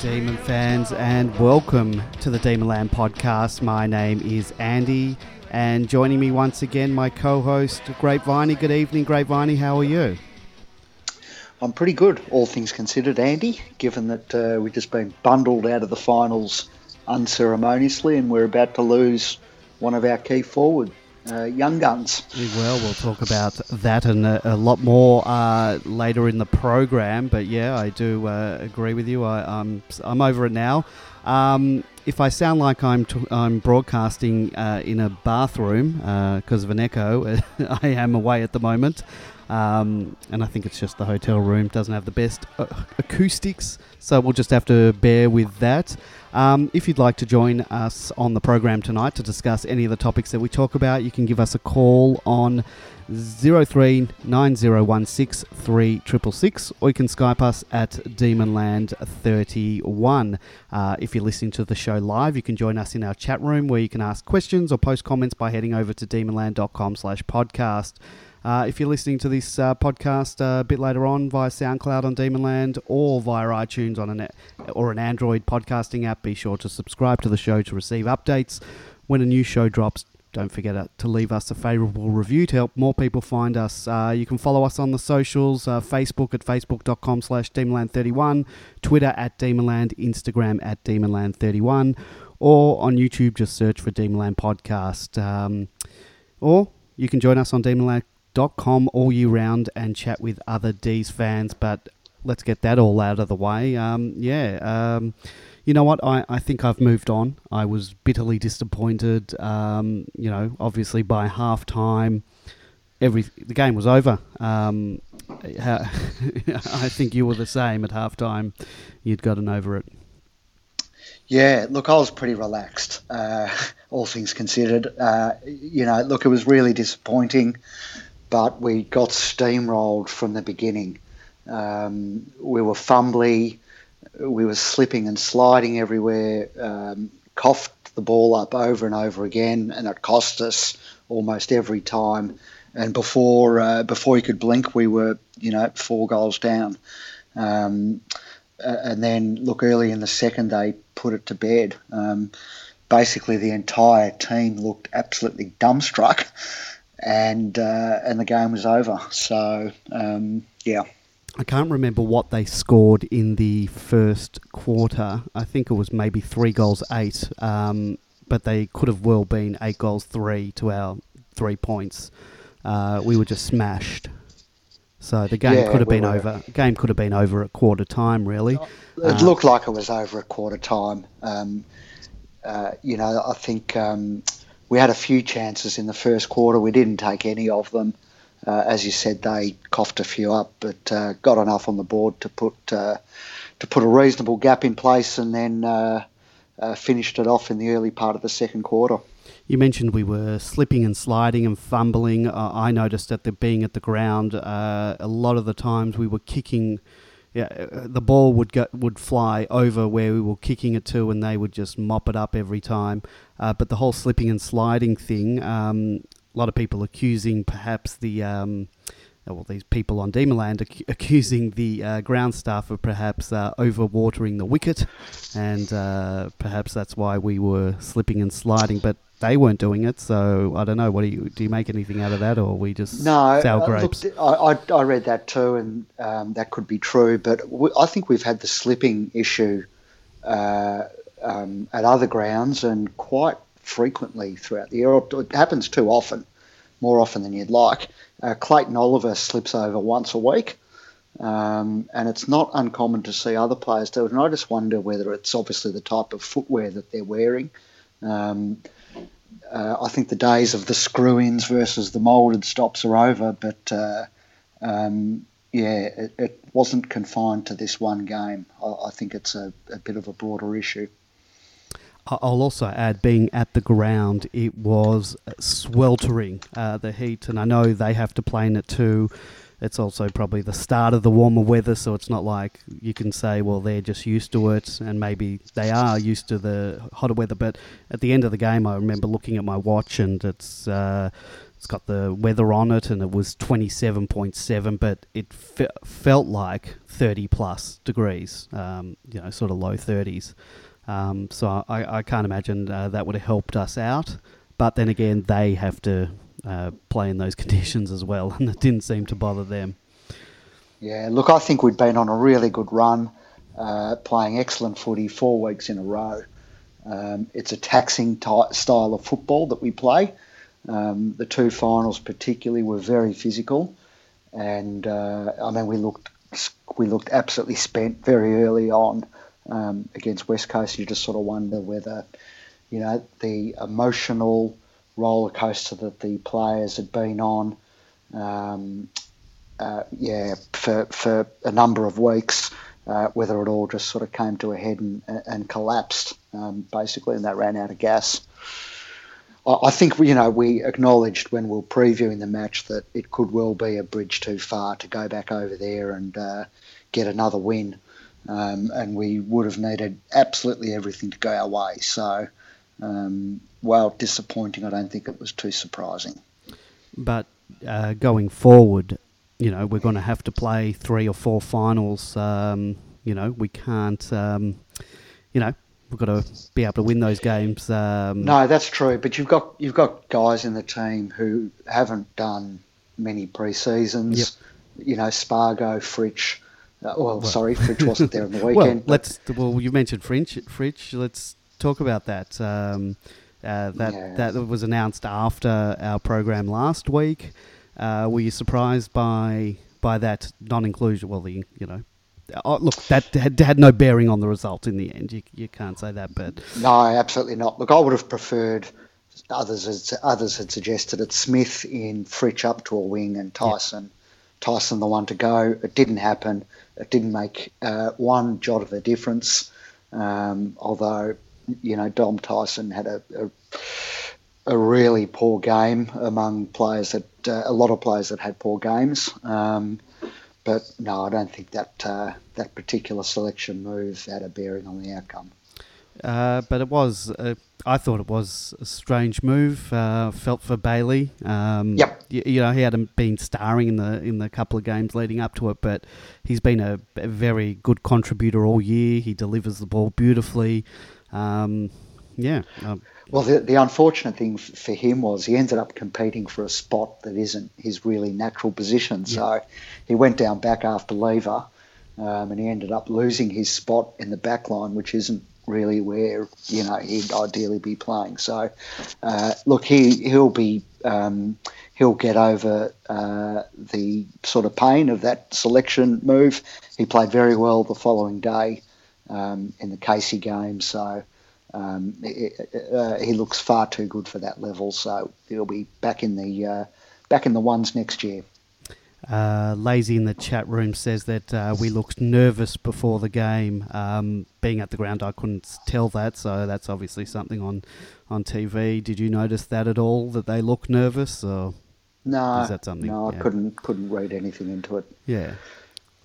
Demon fans, and welcome to the Demonland podcast. My name is Andy, and joining me once again, my co host, Grapeviney. Good evening, Grapeviney. How are you? I'm pretty good, all things considered, Andy, given that uh, we've just been bundled out of the finals unceremoniously and we're about to lose one of our key forward uh, young guns. Well, we'll talk about that and a, a lot more uh, later in the program. But yeah, I do uh, agree with you. I, am I'm, I'm over it now. Um, if I sound like I'm t- I'm broadcasting uh, in a bathroom because uh, of an echo, I am away at the moment. Um, and I think it's just the hotel room doesn't have the best uh, acoustics, so we'll just have to bear with that. Um, if you'd like to join us on the program tonight to discuss any of the topics that we talk about, you can give us a call on 0390163666 or you can Skype us at Demonland31. Uh, if you're listening to the show live, you can join us in our chat room where you can ask questions or post comments by heading over to demonland.com slash podcast. Uh, if you're listening to this uh, podcast uh, a bit later on via SoundCloud on Demonland or via iTunes on an or an Android podcasting app, be sure to subscribe to the show to receive updates when a new show drops. Don't forget to leave us a favourable review to help more people find us. Uh, you can follow us on the socials, uh, Facebook at facebook.com slash demonland31, Twitter at demonland, Instagram at demonland31, or on YouTube, just search for Demonland Podcast. Um, or you can join us on Demonland com all year round and chat with other D's fans. But let's get that all out of the way. Um, yeah, um, you know what? I, I think I've moved on. I was bitterly disappointed. Um, you know, obviously by half time, every the game was over. Um, I think you were the same at half time. You'd gotten over it. Yeah, look, I was pretty relaxed, uh, all things considered. Uh, you know, look, it was really disappointing but we got steamrolled from the beginning. Um, we were fumbly, we were slipping and sliding everywhere, um, coughed the ball up over and over again, and it cost us almost every time. And before uh, before you could blink, we were you know four goals down. Um, and then look early in the second, they put it to bed. Um, basically, the entire team looked absolutely dumbstruck and uh, and the game was over. So um, yeah. I can't remember what they scored in the first quarter. I think it was maybe three goals, eight. Um, but they could have well been eight goals, three to our three points. Uh, we were just smashed. So the game yeah, could have we been were. over. Game could have been over at quarter time, really. It uh, looked like it was over at quarter time. Um, uh, you know, I think um, we had a few chances in the first quarter. We didn't take any of them. Uh, as you said, they coughed a few up, but uh, got enough on the board to put uh, to put a reasonable gap in place, and then uh, uh, finished it off in the early part of the second quarter. You mentioned we were slipping and sliding and fumbling. Uh, I noticed that the being at the ground, a lot of the times we were kicking yeah, uh, the ball would go, would fly over where we were kicking it to, and they would just mop it up every time. Uh, but the whole slipping and sliding thing, um, a lot of people accusing perhaps the um, uh, well, these people on Demonland ac- accusing the uh, ground staff of perhaps uh, overwatering the wicket, and uh, perhaps that's why we were slipping and sliding. But they weren't doing it. So I don't know. What do you do? You make anything out of that, or we just no sour uh, grapes? Look, I, I, read that too, and um, that could be true. But we, I think we've had the slipping issue uh, um, at other grounds and quite frequently throughout the year. It happens too often, more often than you'd like. Uh, Clayton Oliver slips over once a week. Um, and it's not uncommon to see other players do it. And I just wonder whether it's obviously the type of footwear that they're wearing. Um, uh, I think the days of the screw ins versus the moulded stops are over, but uh, um, yeah, it, it, wasn't confined to this one game. I, I think it's a, a, bit of a broader issue. I'll also add, being at the ground, it was sweltering, uh, the heat, and I know they have to play in it too. It's also probably the start of the warmer weather, so it's not like you can say, well, they're just used to it, and maybe they are used to the hotter weather. But at the end of the game, I remember looking at my watch, and it's uh, it's got the weather on it, and it was 27.7, but it fe- felt like 30 plus degrees, um, you know, sort of low 30s. Um, so I, I can't imagine uh, that would have helped us out. But then again, they have to uh, play in those conditions as well, and it didn't seem to bother them. Yeah, look, I think we'd been on a really good run, uh, playing excellent footy four weeks in a row. Um, it's a taxing ty- style of football that we play. Um, the two finals, particularly, were very physical, and uh, I mean we looked we looked absolutely spent very early on um, against West Coast. You just sort of wonder whether you know the emotional roller coaster that the players had been on, um, uh, yeah, for for a number of weeks. Uh, whether it all just sort of came to a head and, and collapsed, um, basically, and that ran out of gas. I think you know we acknowledged when we were previewing the match that it could well be a bridge too far to go back over there and uh, get another win, um, and we would have needed absolutely everything to go our way. So, um, while disappointing, I don't think it was too surprising. But uh, going forward, you know, we're going to have to play three or four finals. Um, you know, we can't. Um, you know, we've got to be able to win those games. Um, no, that's true. But you've got you've got guys in the team who haven't done many pre-seasons. Yep. You know, Spargo, Fritsch. Uh, well, well, sorry, Fritsch wasn't there on the weekend. well, let's. Well, you mentioned Fritsch. Fritsch. Let's talk about that. Um, uh, that yeah. that was announced after our program last week. Uh, were you surprised by by that non-inclusion? Well, the you know Oh, look, that had, had no bearing on the result in the end. You, you can't say that, but no, absolutely not. Look, I would have preferred others had, others had suggested it. Smith in Fritsch up to a wing and Tyson, yeah. Tyson the one to go. It didn't happen. It didn't make uh, one jot of a difference. Um, although you know Dom Tyson had a, a, a really poor game among players that uh, a lot of players that had poor games. Um, but no, I don't think that uh, that particular selection move had a bearing on the outcome. Uh, but it was, uh, I thought it was a strange move. Uh, felt for Bailey. Um, yep. You, you, know, he hadn't been starring in the in the couple of games leading up to it, but he's been a, a very good contributor all year. He delivers the ball beautifully. Um, yeah. Um, well, the, the unfortunate thing for him was he ended up competing for a spot that isn't his really natural position. Yeah. So he went down back after Lever, um, and he ended up losing his spot in the back line, which isn't really where you know he'd ideally be playing. So, uh, look, he he'll be um, he'll get over uh, the sort of pain of that selection move. He played very well the following day um, in the Casey game, so um, it, uh, he looks far too good for that level. So he'll be back in the uh, back in the ones next year. Uh, Lazy in the chat room says that uh, we looked nervous before the game. Um, being at the ground, I couldn't tell that, so that's obviously something on, on TV. Did you notice that at all? That they look nervous, or no? Is that something? No, I couldn't couldn't read anything into it. Yeah.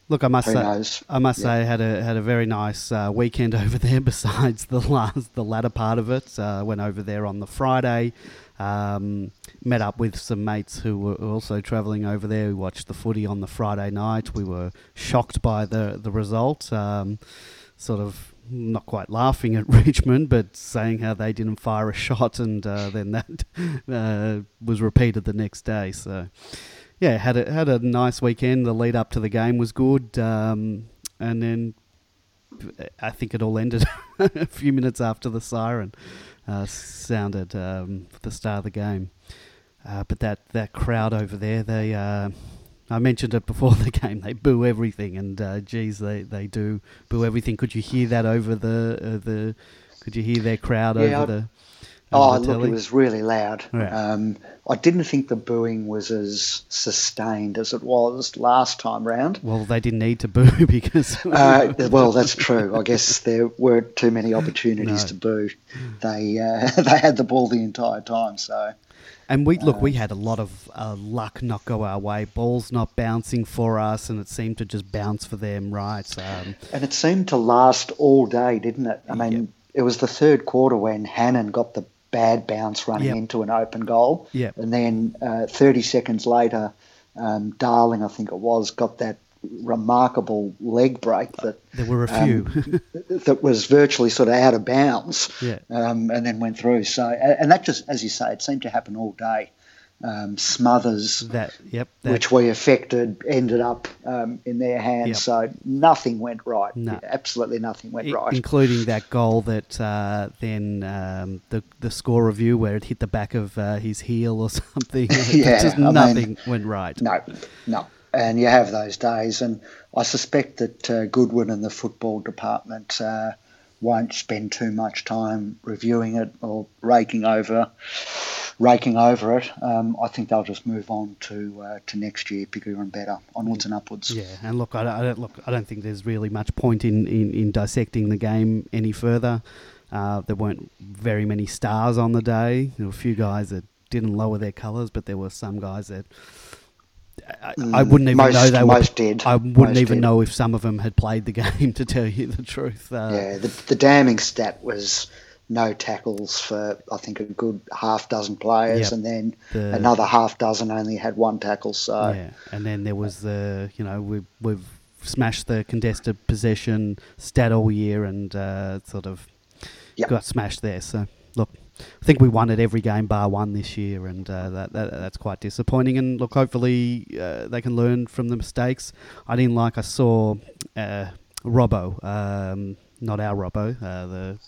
Look, I must Who say, knows? I must Yeah. say, had a had a very nice uh, weekend over there. Besides the last, the latter part of it, uh, went over there on the Friday. Um, met up with some mates who were also travelling over there. We watched the footy on the Friday night. We were shocked by the the result. Um, sort of not quite laughing at Richmond, but saying how they didn't fire a shot, and uh, then that uh, was repeated the next day. So yeah, had a had a nice weekend. The lead up to the game was good, um, and then I think it all ended a few minutes after the siren uh, sounded um, for the start of the game. Uh, but that, that crowd over there, they uh, I mentioned it before the game. They boo everything, and uh, geez, they, they do boo everything. Could you hear that over the uh, the? Could you hear their crowd Yeah, over the Oh, look, telly? it was really loud. Yeah. Um, I didn't think the booing was as sustained as it was last time round. Well, they didn't need to boo because Uh, well, that's true. I guess there weren't too many opportunities No. to boo. They uh, they had the ball the entire time. So And we look, we had a lot of uh, luck not go our way. Balls not bouncing for us, and it seemed to just bounce for them. Right? Um, and it seemed to last all day, didn't it? I mean, Yep. it was the third quarter when Hannan got the bad bounce running Yep. into an open goal. Yep. And then uh, 30 seconds later, um, Darling, I think it was, got that remarkable leg break that there were a few. um, that was virtually sort of out of bounds, Yeah. um, and then went through. So, and that just, as you say, it seemed to happen all day. Um, Smothers, that yep. That, which we affected, ended up um, in their hands. Yep. So nothing went right. No. Absolutely nothing went I- right. including that goal that uh, then um, the the score review where it hit the back of uh, his heel or something. Yeah, just I mean- nothing went right. No, no. And you have those days, and I suspect that uh, Goodwin and the football department uh, won't spend too much time reviewing it or raking over, raking over it. Um, I think they'll just move on to uh, to next year, bigger and better, onwards and upwards. Yeah, and look, I don't, I don't look. I don't think there's really much point in, in, in dissecting the game any further. Uh, there weren't very many stars on the day. There were a few guys that didn't lower their colours, but there were some guys that I, I Mm, wouldn't even most- know they were. most did. I wouldn't Most even did. know if some of them had played the game. To tell you the truth, uh, Yeah, the, the damning stat was no tackles for I think a good half dozen players, Yep. and then The- another half dozen only had one tackle. So Yeah, and then there was the you know we've we've smashed the contested possession stat all year and uh, sort of Yep. got smashed there. So look, I think we won at every game bar one this year, and uh, that, that that's quite disappointing. And look, hopefully uh, they can learn from the mistakes. I didn't like I saw uh, Robbo, um, not our Robbo, uh, the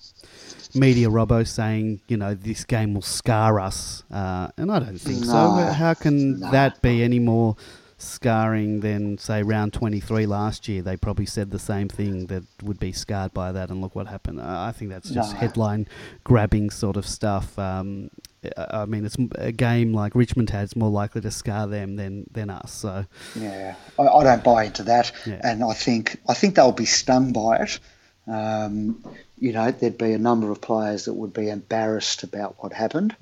media Robbo saying, you know, this game will scar us, uh, and I don't think so. How can no. that be any more scarring than say round 23 last year? They probably said the same thing that would be scarred by that, and look what happened. I think that's just No. headline grabbing sort of stuff. Um, I mean, it's a game like Richmond has more likely to scar them than than us. So Yeah, I, I don't buy into that, Yeah. and I think I think they'll be stung by it. Um, you know, there'd be a number of players that would be embarrassed about what happened,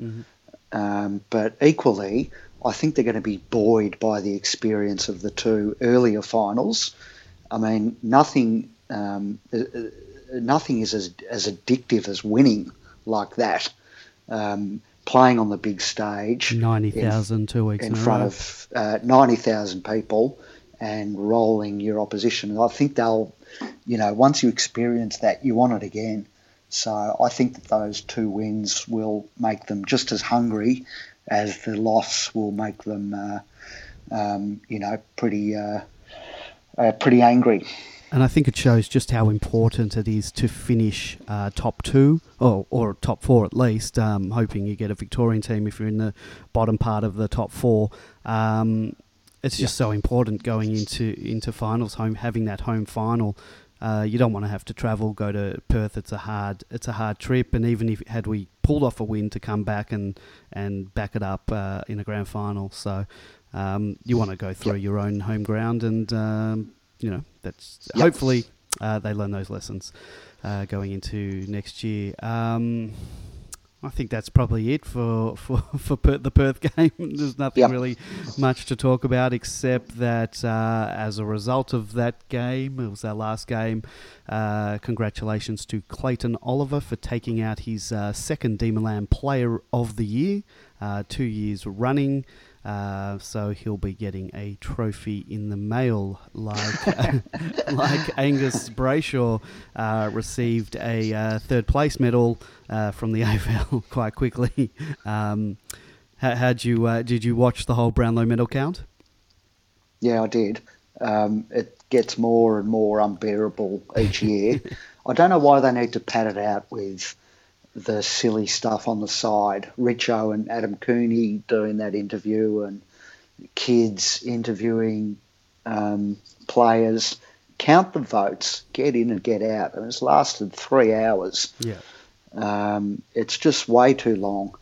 um, but equally, I think they're going to be buoyed by the experience of the two earlier finals. I mean, nothing um, uh, uh, nothing is as as addictive as winning like that. Um, playing on the big stage, in- ninety thousand two weeks in in, front of uh, 90,000 people and rolling your opposition. I think they'll, you know, once you experience that, you want it again. So I think that those two wins will make them just as hungry as the loss will make them, uh, um, you know, pretty, uh, uh, pretty angry. And I think it shows just how important it is to finish uh, top two or, or top four at least. Um, hoping you get a Victorian team if you're in the bottom part of the top four. Um, it's just so important going into into finals, home having that home final. Uh, you don't want to have to travel, go to Perth. It's a hard it's a hard trip, and even if had we pulled off a win to come back and and back it up uh, in a grand final, so um, you want to go through your own home ground and. Um, you know, that's Yep. hopefully uh, they learn those lessons uh, going into next year. Um, I think that's probably it for for for Perth, the Perth game. There's nothing Yep. really much to talk about except that uh, as a result of that game, it was our last game. Uh, congratulations to Clayton Oliver for taking out his uh, second Demonland Player of the Year, uh, two years running. Uh, so he'll be getting a trophy in the mail, like like Angus Brayshaw uh, received a uh, third place medal uh, from the AFL quite quickly. Um, how, how'd you uh, did you watch the whole Brownlow medal count? Yeah, I did. Um, it gets more and more unbearable each year. I don't know why they need to pad it out with the silly stuff on the side. Richo and Adam Cooney doing that interview, and kids interviewing um, players. Count the votes, get in and get out. And it's lasted three hours. Yeah. Um, it's just way too long.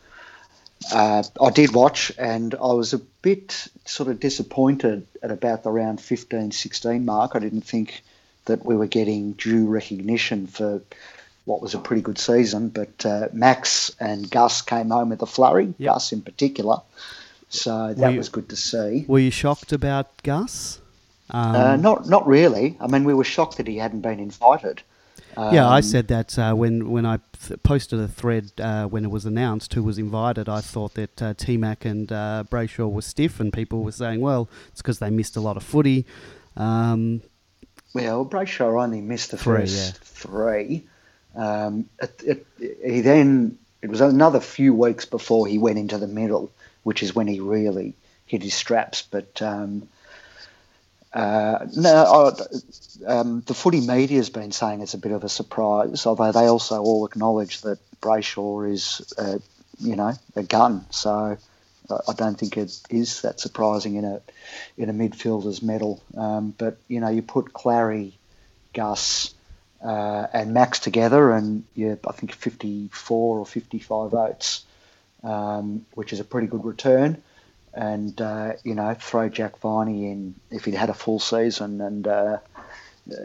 Uh, I did watch, and I was a bit sort of disappointed at about the round 15 16 mark. I didn't think that we were getting due recognition for what was a pretty good season, but uh, Max and Gus came home with a flurry, yep. Gus in particular. So that you, was good to see. Were you shocked about Gus? Um, uh, not, not really. I mean, we were shocked that he hadn't been invited. Um, yeah, I um, said that uh, when when I th- posted a thread uh, when it was announced who was invited. I thought that uh, T Mac and uh, Brayshaw were stiff, and people were saying, "Well, it's because they missed a lot of footy." Um, well, Brayshaw only missed the three, first yeah. three. Um, it, it, he then it was another few weeks before he went into the middle, which is when he really hit his straps. But um, uh, no, um, the footy media has been saying it's a bit of a surprise, although they also all acknowledge that Brayshaw is, uh, you know, a gun. So I don't think it is that surprising in a in a midfielder's medal. Um, but you know, you put Clary, Gus, uh, and Max together, and yeah, I think 54 or 55 votes, um, which is a pretty good return and uh, you know throw Jack Viney in if he'd had a full season, and uh,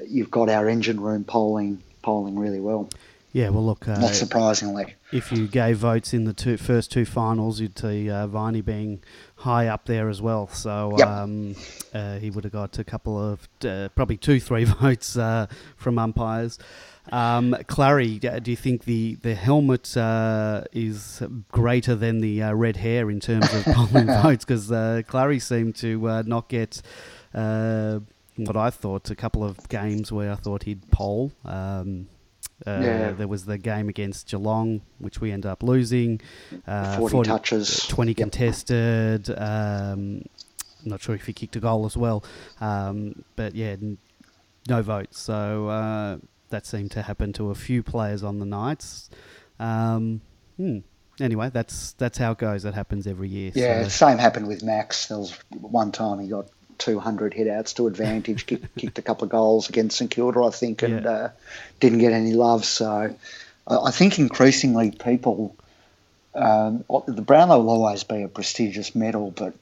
you've got our engine room polling polling really well. Yeah, well, look, uh, not surprisingly, if you gave votes in the two, first two finals, you'd see uh, Viney being high up there as well. So yep. um, uh, he would have got a couple of uh, probably two, three votes from umpires. Um, Clary, do you think the the helmet uh, is greater than the uh, red hair in terms of polling votes? Because uh, Clary seemed to uh, not get uh, what I thought a couple of games where I thought he'd poll. Um, uh, yeah. There was the game against Geelong, which we ended up losing. Uh, 40, 40 touches. 20 yep. contested. Um, I'm not sure if he kicked a goal as well. Um, but yeah, no votes. So uh, that seemed to happen to a few players on the nights. Um, hmm. Anyway, that's that's how it goes. That happens every year. Yeah, so. same happened with Max. There was one time he got 200 hitouts to advantage, kicked, kicked, a couple of goals against St Kilda, I think, and yeah. uh, didn't get any love. So I think increasingly people, um, the Brownlow will always be a prestigious medal, but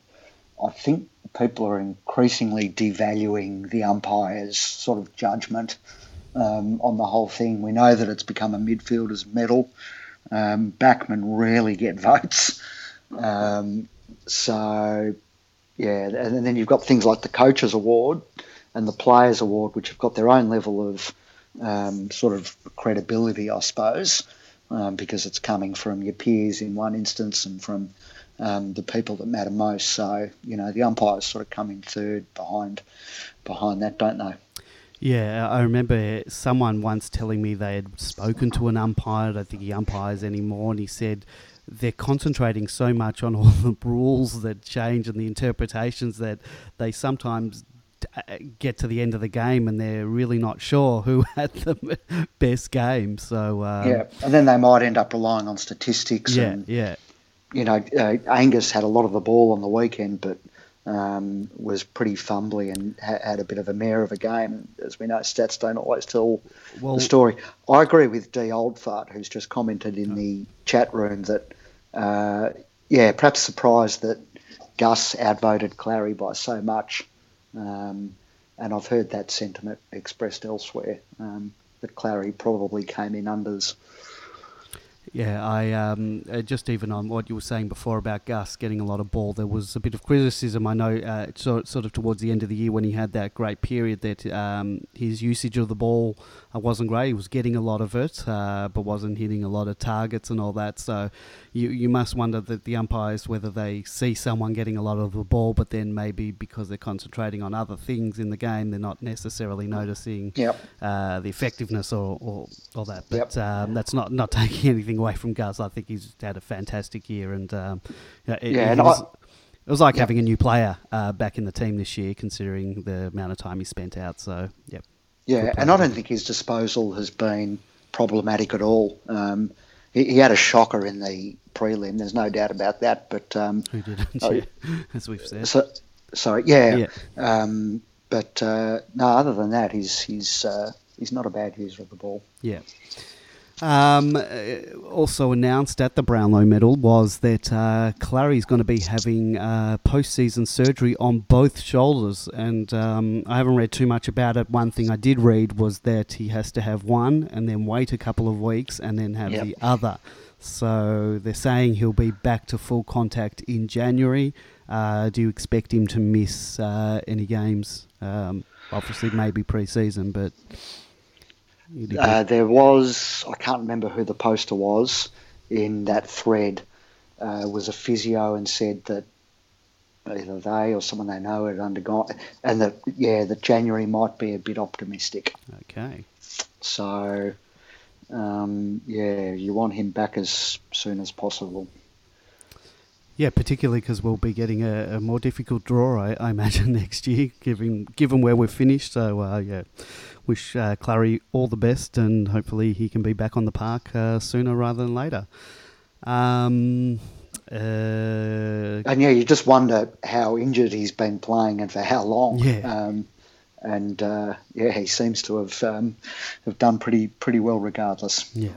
I think people are increasingly devaluing the umpire's sort of judgment um, on the whole thing. We know that it's become a midfielder's medal. Um, backmen rarely get votes. Um, so, yeah, and then you've got things like the Coaches Award and the Players Award, which have got their own level of um, sort of credibility, I suppose, um, because it's coming from your peers in one instance and from um, the people that matter most. So, you know, the umpires sort of come in third behind behind that, don't they? Yeah, I remember someone once telling me they had spoken to an umpire. I don't think he umpires anymore, and he said they're concentrating so much on all the rules that change and the interpretations that they sometimes uh, get to the end of the game and they're really not sure who had the best game. So um, yeah, and then they might end up relying on statistics. Yeah, and, yeah. You know, uh, Angus had a lot of the ball on the weekend, but um, was pretty fumbly and ha- had a bit of a mare of a game. As we know, stats don't always tell well, the story. I agree with D Oldfart, who's just commented in the chat room that, uh, yeah, perhaps surprised that Gus outvoted Clary by so much. Um, and I've heard that sentiment expressed elsewhere um, that Clary probably came in unders. Yeah, I um, uh, just even on what you were saying before about Gus getting a lot of ball, there was a bit of criticism. I know, uh, sort, sort of towards the end of the year when he had that great period, that um, his usage of the ball uh, wasn't great. He was getting a lot of it, uh, but wasn't hitting a lot of targets and all that. So you you must wonder that the umpires whether they see someone getting a lot of the ball, but then maybe because they're concentrating on other things in the game, they're not necessarily noticing yep. Uh, the effectiveness or, or, or that. But yep. um, that's not not taking anything away from Gus. I think he's had a fantastic year, and um, it, yeah, it, was, I, it was like yeah. having a new player uh, back in the team this year, considering the amount of time he spent out. So, yep. Yeah, and I don't think his disposal has been problematic at all. Um, he, he, had a shocker in the prelim. There's no doubt about that. But um, who didn't? Oh, yeah, as we've said. So, sorry, yeah. yeah. Um, but uh, no, other than that, he's he's uh, he's not a bad user of the ball. Yeah. Um, uh, also announced at the Brownlow Medal was that uh, Clary's going to be having uh, post-season surgery on both shoulders, and um, I haven't read too much about it. One thing I did read was that he has to have one and then wait a couple of weeks and then have Yep. the other. So they're saying he'll be back to full contact in January. Uh, do you expect him to miss uh, any games? Um, obviously, maybe pre-season, but. Uh, there was, I can't remember who the poster was in that thread, uh, was a physio and said that either they or someone they know had undergone, and that, yeah, that January might be a bit optimistic. okay. So, um, yeah, you want him back as soon as possible. Yeah, particularly because we'll be getting a, a more difficult draw, I, I imagine, next year, given given where we've finished. So, uh, yeah, wish uh, Clary all the best, and hopefully he can be back on the park uh, sooner rather than later. Um, uh, And yeah, you just wonder how injured he's been playing and for how long. Yeah. Um, and uh, yeah, he seems to have um, have done pretty pretty well regardless. yeah.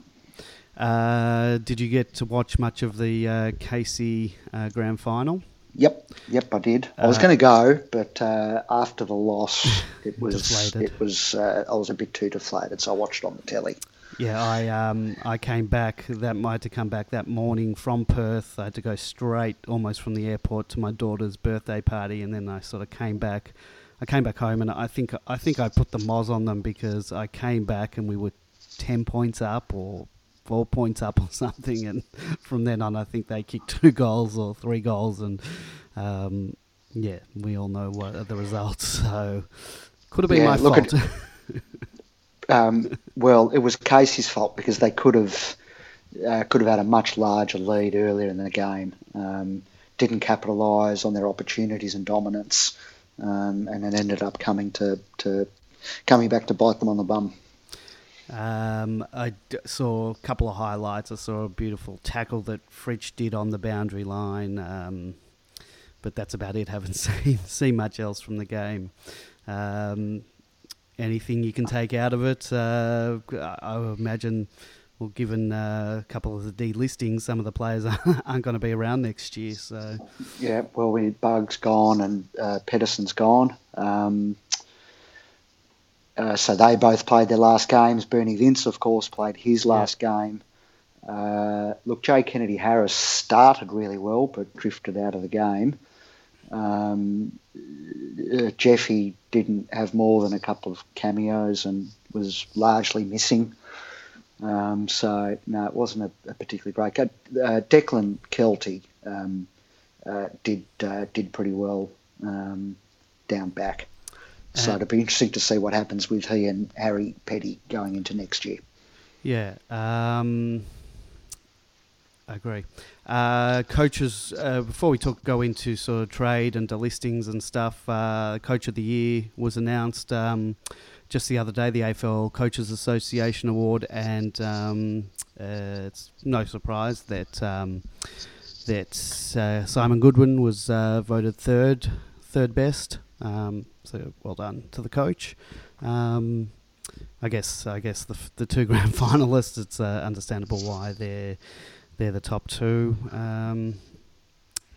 Uh, did you get to watch much of the uh, Casey uh, Grand Final? Yep, yep, I did. I was Uh, going to go, but uh, after the loss, it was Deflated. it was uh, I was a bit too deflated, so I watched on the telly. Yeah, I um I came back that I had to come back that morning from Perth. I had to go straight almost from the airport to my daughter's birthday party, and then I sort of came back. I came back home, and I think I think I put the moz on them because I came back and we were ten points up or four points up or something, and from then on, I think they kicked two goals or three goals, and um, yeah, we all know what are the results. So could have been Yeah, my look at- fault. Um, well, it was Casey's fault because they could have uh, could have had a much larger lead earlier in the game. Um, didn't capitalise on their opportunities and dominance, um, and it ended up coming to, to coming back to bite them on the bum. Um, I d- saw a couple of highlights. I saw a beautiful tackle that Fritsch did on the boundary line, um, but that's about it. Haven't seen seen much else from the game. Um, anything you can take out of it? Uh, I imagine. Well, given uh, a couple of the delistings, some of the players aren't going to be around next year. So, Yeah, well, we Bugg's gone and uh, Pedersen's gone. Um, uh, so they both played their last games. Bernie Vince, of course, played his last game. Uh, look, Jay Kennedy Harris started really well, but drifted out of the game. Um, uh, Jeffy didn't have more than a couple of cameos and was largely missing. Um, so no, it wasn't a, a particularly great. Uh, Declan Keilty um, uh, did uh, did pretty well um, down back. So Uh, it'll be interesting to see what happens with he and Harry Petty going into next year. Yeah, um, I agree. Uh, coaches, uh, before we talk, go into sort of trade and delistings and stuff, uh, Coach of the Year was announced um, just the other day, the AFL Coaches Association Award, and um, uh, it's no surprise that um, that uh, Simon Goodwin was uh, voted third, third best. Um, so well done to the coach. Um, I guess I guess the f- the two grand finalists. It's uh, understandable why they're they're the top two. Um,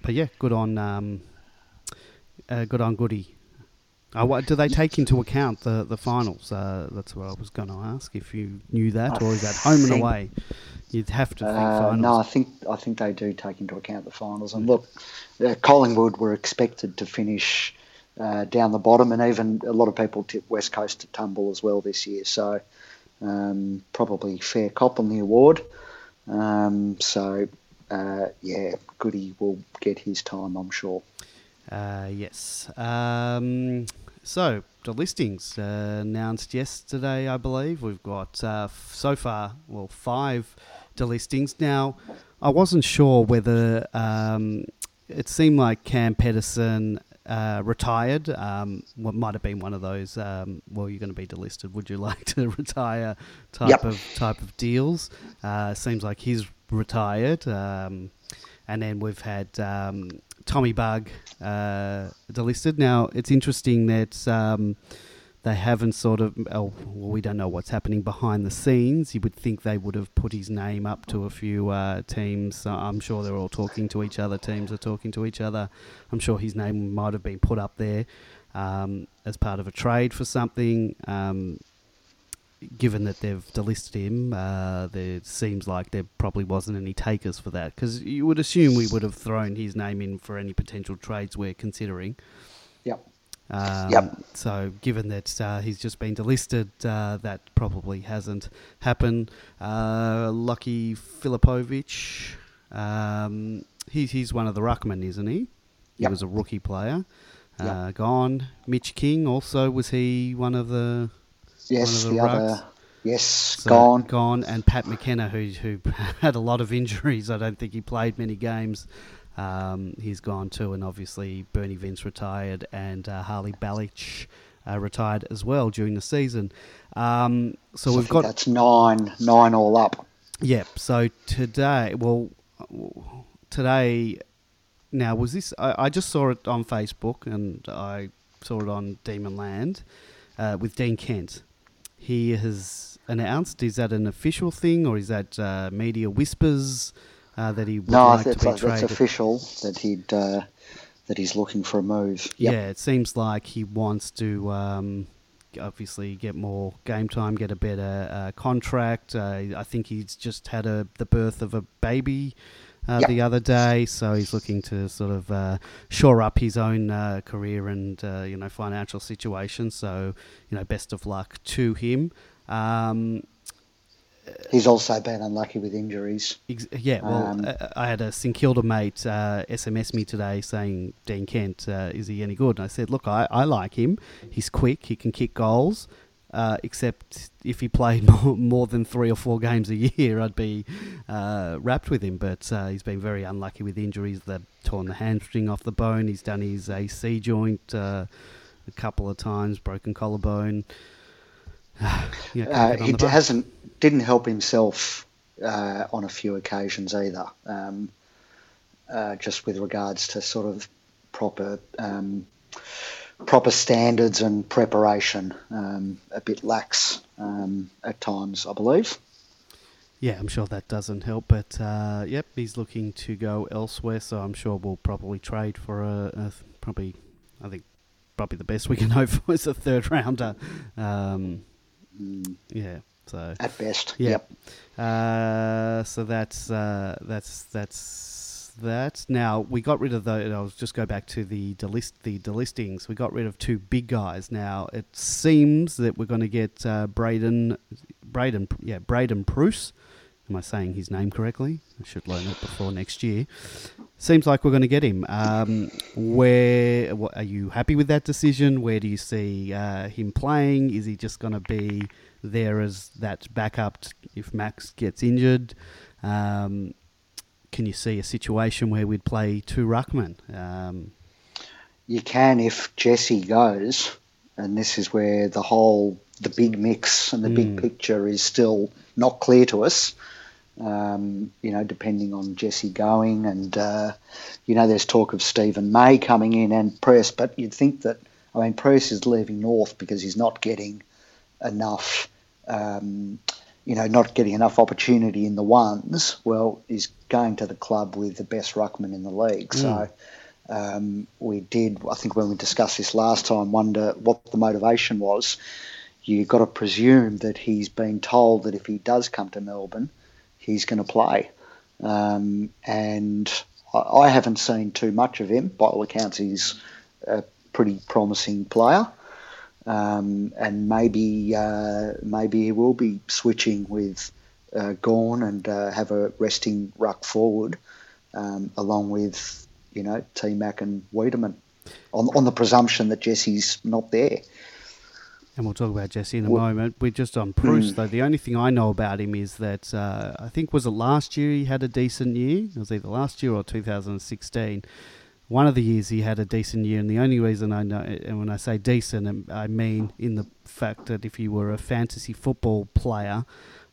but yeah, good on um, uh, good on Goody. Uh, what, do they take into account the the finals? Uh, that's what I was going to ask. If you knew that, I or is that home and away? You'd have to think Uh, finals. no, I think I think they do take into account the finals. And look, uh, Collingwood were expected to finish uh, down the bottom, and even a lot of people tip West Coast to tumble as well this year. So um, probably fair cop on the award. Um, so uh, yeah, Goody will get his time, I'm sure. Uh, yes. Um, so the listings uh, announced yesterday, I believe. We've got uh, so far, well, five delistings. Now, I wasn't sure whether um, it seemed like Cam Pedersen uh, retired. Um, what might have been one of those. Um, well, you're going to be delisted. Would you like to retire? Type Yep. of type of deals. Uh, seems like he's retired. Um, and then we've had um, Tommy Bugg uh, delisted. Now it's interesting that um, they haven't sort of. Oh, well, we don't know what's happening behind the scenes. You would think they would have put his name up to a few uh, teams. I'm sure they're all talking to each other. Teams are talking to each other. I'm sure his name might have been put up there um, as part of a trade for something. Um, given that they've delisted him, uh, there seems like there probably wasn't any takers for that because you would assume we would have thrown his name in for any potential trades we're considering. Yep. Um, Yep. So, given that uh, he's just been delisted, uh, that probably hasn't happened. Uh, Lachie Filipovic, um, he's, he's one of the ruckmen, isn't he? He Yep. was a rookie player. Yep. Uh, gone. Mitch King also was he one of the Yes, one the of the other. Yes, so gone. gone, and Pat McKenna who who had a lot of injuries. I don't think he played many games. Um, he's gone too, and obviously Bernie Vince retired, and uh, Harley Balic uh, retired as well during the season. Um, so So we've got that's nine, nine all up. Yep. So today, well, today, now was this? I, I just saw it on Facebook and I saw it on Demon Land uh, with Dean Kent. He has announced. Is that an official thing or is that uh, media whispers uh, that he would No, like that's, to be that's traded? official that he'd uh, that he's looking for a move. Yep. Yeah, it seems like he wants to um, obviously get more game time, get a better uh, contract. Uh, I think he's just had a the birth of a baby uh, Yep. the other day, so he's looking to sort of uh, shore up his own uh, career and uh, you know financial situation. So you know, best of luck to him. Um, He's also been unlucky with injuries. Ex- yeah, well, Um, uh, I had a St Kilda mate uh, SMS me today saying, Dean Kent, uh, is he any good? And I said, look, I, I like him. He's quick, he can kick goals, uh, except if he played more, more than three or four games a year, I'd be uh, rapt with him. But uh, he's been very unlucky with injuries. They've torn the hamstring off the bone, he's done his AC joint uh, a couple of times, broken collarbone. yeah, Uh, he hasn't didn't help himself uh, on a few occasions either. Um, uh, just with regards to sort of proper um, proper standards and preparation, um, a bit lax um, at times, I believe. Yeah, I'm sure that doesn't help, but uh, yep, he's looking to go elsewhere, so I'm sure we'll probably trade for a, a probably, I think, probably the best we can hope for is a third rounder. Um, Mm, yeah, so at best. Yeah. Yep. uh, so that's uh, that's that's that. Now we got rid of the. I'll just go back to the delist the delistings. We got rid of two big guys. Now it seems that we're going to get uh, Braydon, Braydon, yeah, Braydon Bruce. Am I saying his name correctly? I should learn it before next year. Seems like we're going to get him. Um, where what, are you happy with that decision? Where do you see uh, him playing? Is he just going to be there as that backup t- if Max gets injured? Um, can you see a situation where we'd play two ruckmen? Um, You can if Jesse goes, and this is where the whole the big mix and the Mm. big picture is still not clear to us. Um, you know, depending on Jesse going, and uh, you know, there's talk of Steven May coming in and Preuss, but you'd think that I mean, Preuss is leaving North because he's not getting enough. Um, you know, not getting enough opportunity in the ones. Well, he's going to the club with the best ruckman in the league, so. Um, we did, I think, when we discussed this last time, wonder what the motivation was. You've got to presume that he's been told that if he does come to Melbourne, he's going to play. Um, and I, I haven't seen too much of him. By all accounts, he's a pretty promising player. Um, and maybe uh, maybe he will be switching with uh, Gawn and uh, have a resting ruck forward, um, along with you know T Mac and Weideman, on on the presumption that Jesse's not there. And we'll talk about Jesse in a Well- moment. We're just on Bruce, Mm. though. The only thing I know about him is that uh, I think was it last year he had a decent year. It was either last year or 2016. One of the years he had a decent year, and the only reason I know, and when I say decent, um, I mean in the fact that if you were a fantasy football player,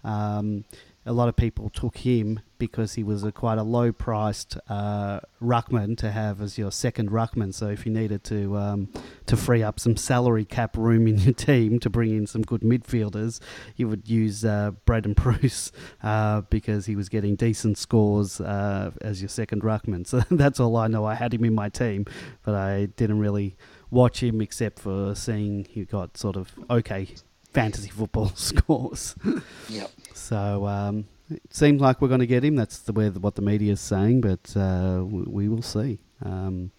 um, a lot of people took him because he was a quite a low priced uh, ruckman to have as your second ruckman. So if you needed to um, to free up some salary cap room in your team to bring in some good midfielders, you would use uh, Braydon Preuss uh, because he was getting decent scores uh, as your second ruckman. So that's all I know. I had him in my team, but I didn't really watch him except for seeing he got sort of okay fantasy football scores. Yep. So um, it seems like we're going to get him. That's the way what the media is saying, but uh, we, we will see. Um,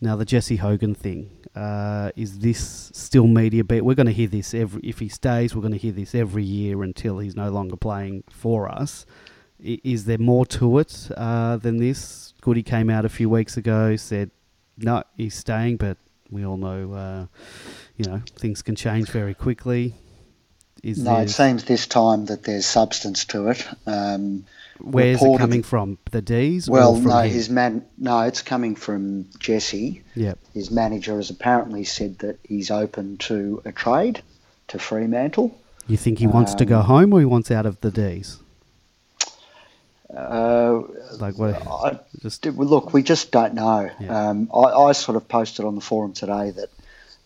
now the Jesse Hogan thing uh, is this still media beat? We're going to hear this every. If he stays, we're going to hear this every year until he's no longer playing for us. I, is there more to it uh, than this? Goody came out a few weeks ago, said no, he's staying, but we all know, uh, you know, things can change very quickly. Is no, it seems this time that there's substance to it. Um, Where's it coming from? The D's? Well, no, him? his man. No, it's coming from Jesse. Yep. His manager has apparently said that he's open to a trade to Fremantle. You think he wants um, to go um, home, or he wants out of the D's? Uh, like what? I, just look, we just don't know. Yeah. Um, I, I, sort of posted on the forum today that,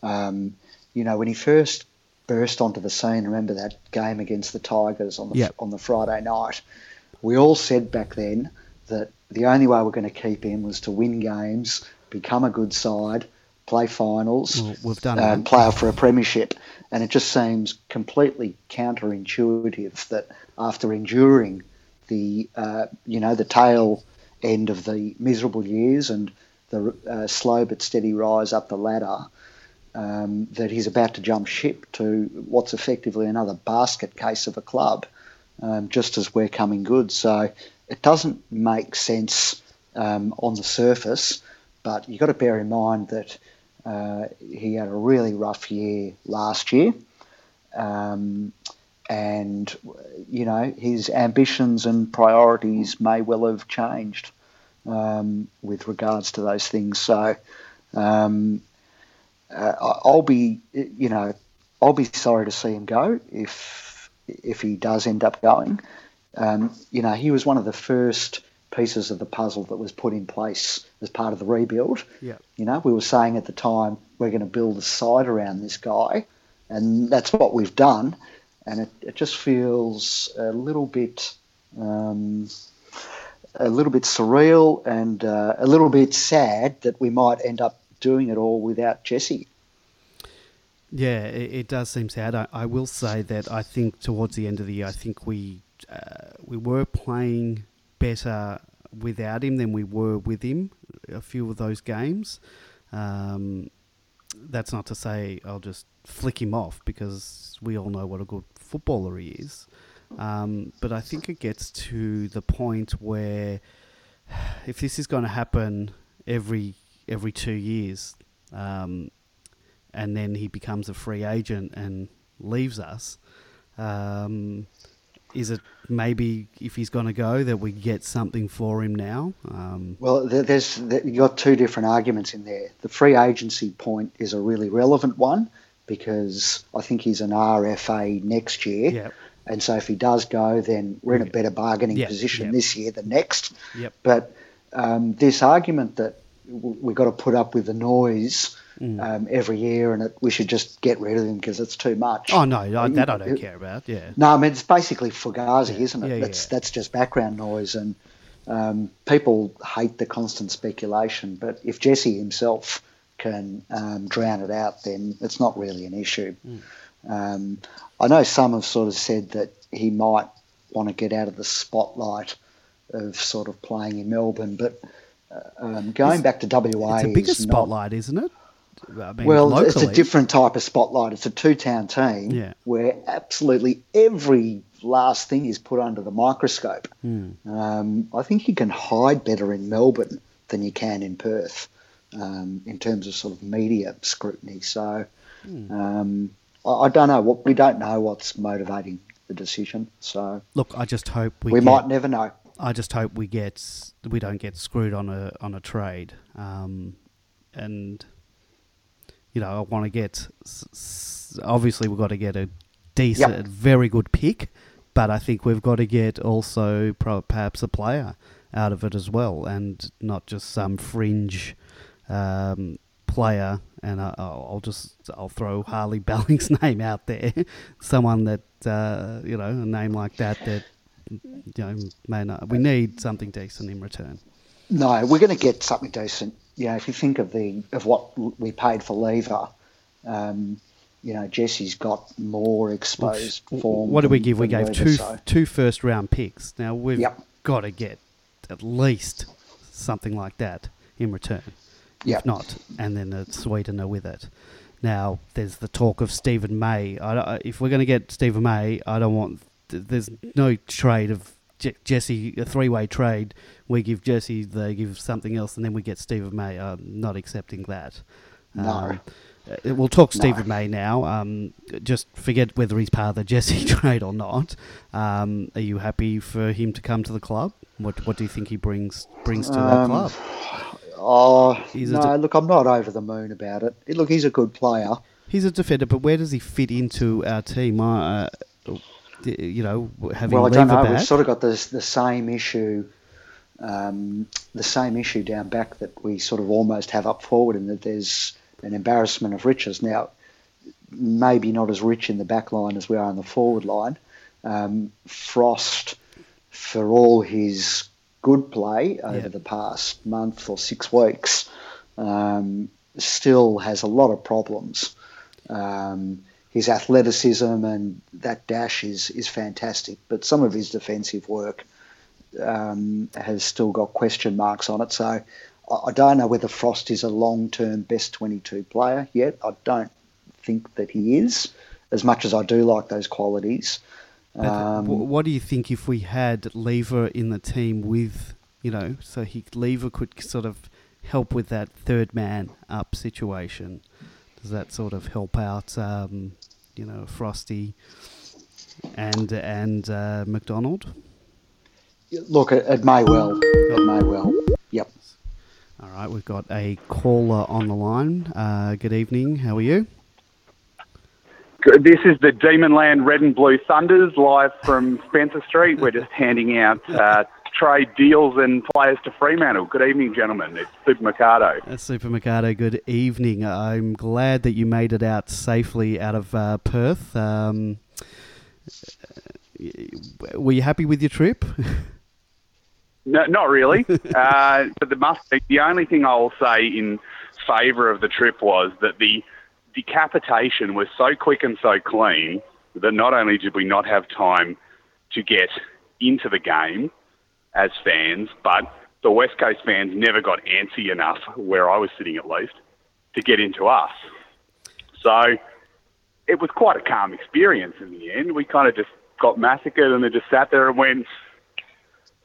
um, you know, when he first burst onto the scene, remember that game against the Tigers on the yep. on the Friday night? We all said back then that the only way we're going to keep him was to win games, become a good side, play finals, well, we've done um, play for a premiership. And it just seems completely counterintuitive that after enduring the uh, you know the tail end of the miserable years and the uh, slow but steady rise up the ladder. Um, that he's about to jump ship to what's effectively another basket case of a club, um, just as we're coming good. So it doesn't make sense um, on the surface, but you've got to bear in mind that uh, he had a really rough year last year. Um, and you know his ambitions and priorities may well have changed um, with regards to those things. So um, uh, I'll be, you know, I'll be sorry to see him go if if he does end up going. Um, you know, he was one of the first pieces of the puzzle that was put in place as part of the rebuild. Yeah. You know, we were saying at the time we're going to build a side around this guy, and that's what we've done and it, it just feels a little bit um, a little bit surreal and uh, a little bit sad that we might end up doing it all without Jesse. Yeah, it, it does seem sad. I, I, will say that I think towards the end of the year, I think we uh, we were playing better without him than we were with him. A few of those games. Um, that's not to say I'll just flick him off because we all know what a good footballer he is. Um, but I think it gets to the point where if this is going to happen every every two years, um, and then he becomes a free agent and leaves us, um, is it maybe if he's going to go that we get something for him now? Um, well, there's you got two different arguments in there. The free agency point is a really relevant one because I think he's an RFA next year. Yep. And so if he does go, then we're in a better bargaining yep. position yep. this year than next. Yep. But um, this argument that we've got to put up with the noise mm. um, every year and it, we should just get rid of them because it's too much. Oh, no, I, that I don't care about, yeah. No, I mean, it's basically Fugazi, yeah. isn't it? Yeah, that's, yeah. that's just background noise. And um, people hate the constant speculation. But if Jesse himself can um, drown it out, then it's not really an issue. Mm. Um, I know some have sort of said that he might want to get out of the spotlight of sort of playing in Melbourne, but um, going it's, back to WA, it's a bigger spotlight, not, isn't it? I mean, well, locally. it's a different type of spotlight. It's a two-town team yeah. where absolutely every last thing is put under the microscope. Mm. Um, I think you can hide better in Melbourne than you can in Perth um, in terms of sort of media scrutiny. So mm. um, I, I, don't know what we don't know what's motivating the decision. So look, I just hope we we get, might never know. I just hope we get we don't get screwed on a on a trade, um, and you know I want to get obviously we've got to get a decent, yep. very good pick but I think we've got to get also perhaps a player out of it as well, and not just some fringe um, player. And I, will just I'll throw Harley Balic's name out there, someone that uh, you know a name like that that you know may not. We need something decent in return. No, we're going to get something decent. You know, if you think of the of what we paid for Lever, um, you know, Jesse's got more exposed well, form. What did we give? We gave two so. two first round picks. Now we've yep. got to get at least something like that in return. Yep. If not, and then a sweetener with it. Now, there's the talk of Steven May. I, if we're going to get Steven May, I don't want. There's no trade of Jesse, a three way trade. We give Jesse, they give something else, and then we get Steven May. I'm not accepting that. No. Um, uh, we'll talk Steven May now. Um, just forget whether he's part of the Jesse trade or not. Um, are you happy for him to come to the club? What What do you think he brings brings to um, the club? Oh he's no! De- look, I'm not over the moon about it. Look, he's a good player. He's a defender, but where does he fit into our team? Uh, you know, having well, I don't know. We've sort of got the the same issue, um, the same issue down back that we sort of almost have up forward, in that there's an embarrassment of riches. Now, maybe not as rich in the back line as we are in the forward line. Um, Frost, for all his good play over yeah. the past month or six weeks, um, still has a lot of problems. Um, his athleticism and that dash is is fantastic, but some of his defensive work um, has still got question marks on it. So I don't know whether Frost is a long term best 22 player yet. I don't think that he is, as much as I do like those qualities. Um, what do you think if we had Lever in the team with, you know, so he Lever could sort of help with that third man up situation? Does that sort of help out, um, you know, Frosty and and uh, McDonald? Look, it, it may well. It may well. Yep. All right, we've got a caller on the line. Uh, good evening. How are you? This is the Demonland Red and Blue Thunders live from Spencer Street. We're just handing out uh, trade deals and players to Fremantle. Good evening, gentlemen. It's Super Mercado. Uh, Super Mercado, good evening. I'm glad that you made it out safely out of uh, Perth. Um, were you happy with your trip? No, not really. uh, but the must be, the only thing I will say in favour of the trip was that the decapitation was so quick and so clean that not only did we not have time to get into the game as fans, but the West Coast fans never got antsy enough, where I was sitting at least, to get into us. So it was quite a calm experience in the end. We kind of just got massacred and they just sat there and went,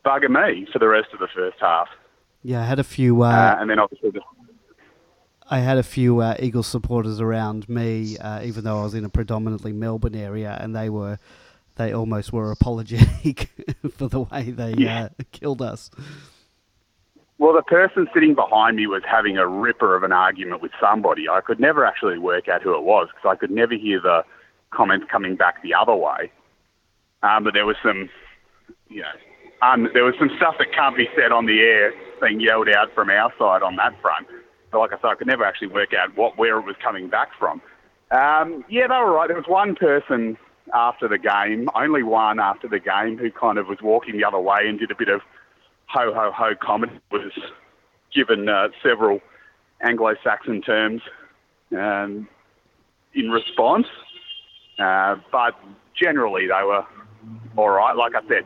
bugger me for the rest of the first half. Yeah, I had a few. Uh, uh, and then obviously the. I had a few uh, Eagles supporters around me, uh, even though I was in a predominantly Melbourne area, and they were, they almost were apologetic for the way they yeah. Uh, killed us. Well, the person sitting behind me was having a ripper of an argument with somebody. I could never actually work out who it was because I could never hear the comments coming back the other way. Um, but there was some, you know, um, there was some stuff that can't be said on the air being yelled out from our side on that front. But like I said, I could never actually work out what where it was coming back from. Um, yeah, they were right. There was one person after the game, only one after the game, who kind of was walking the other way and did a bit of ho ho ho comedy. Was given uh, several Anglo-Saxon terms um, in response, uh, but generally they were all right. Like I said,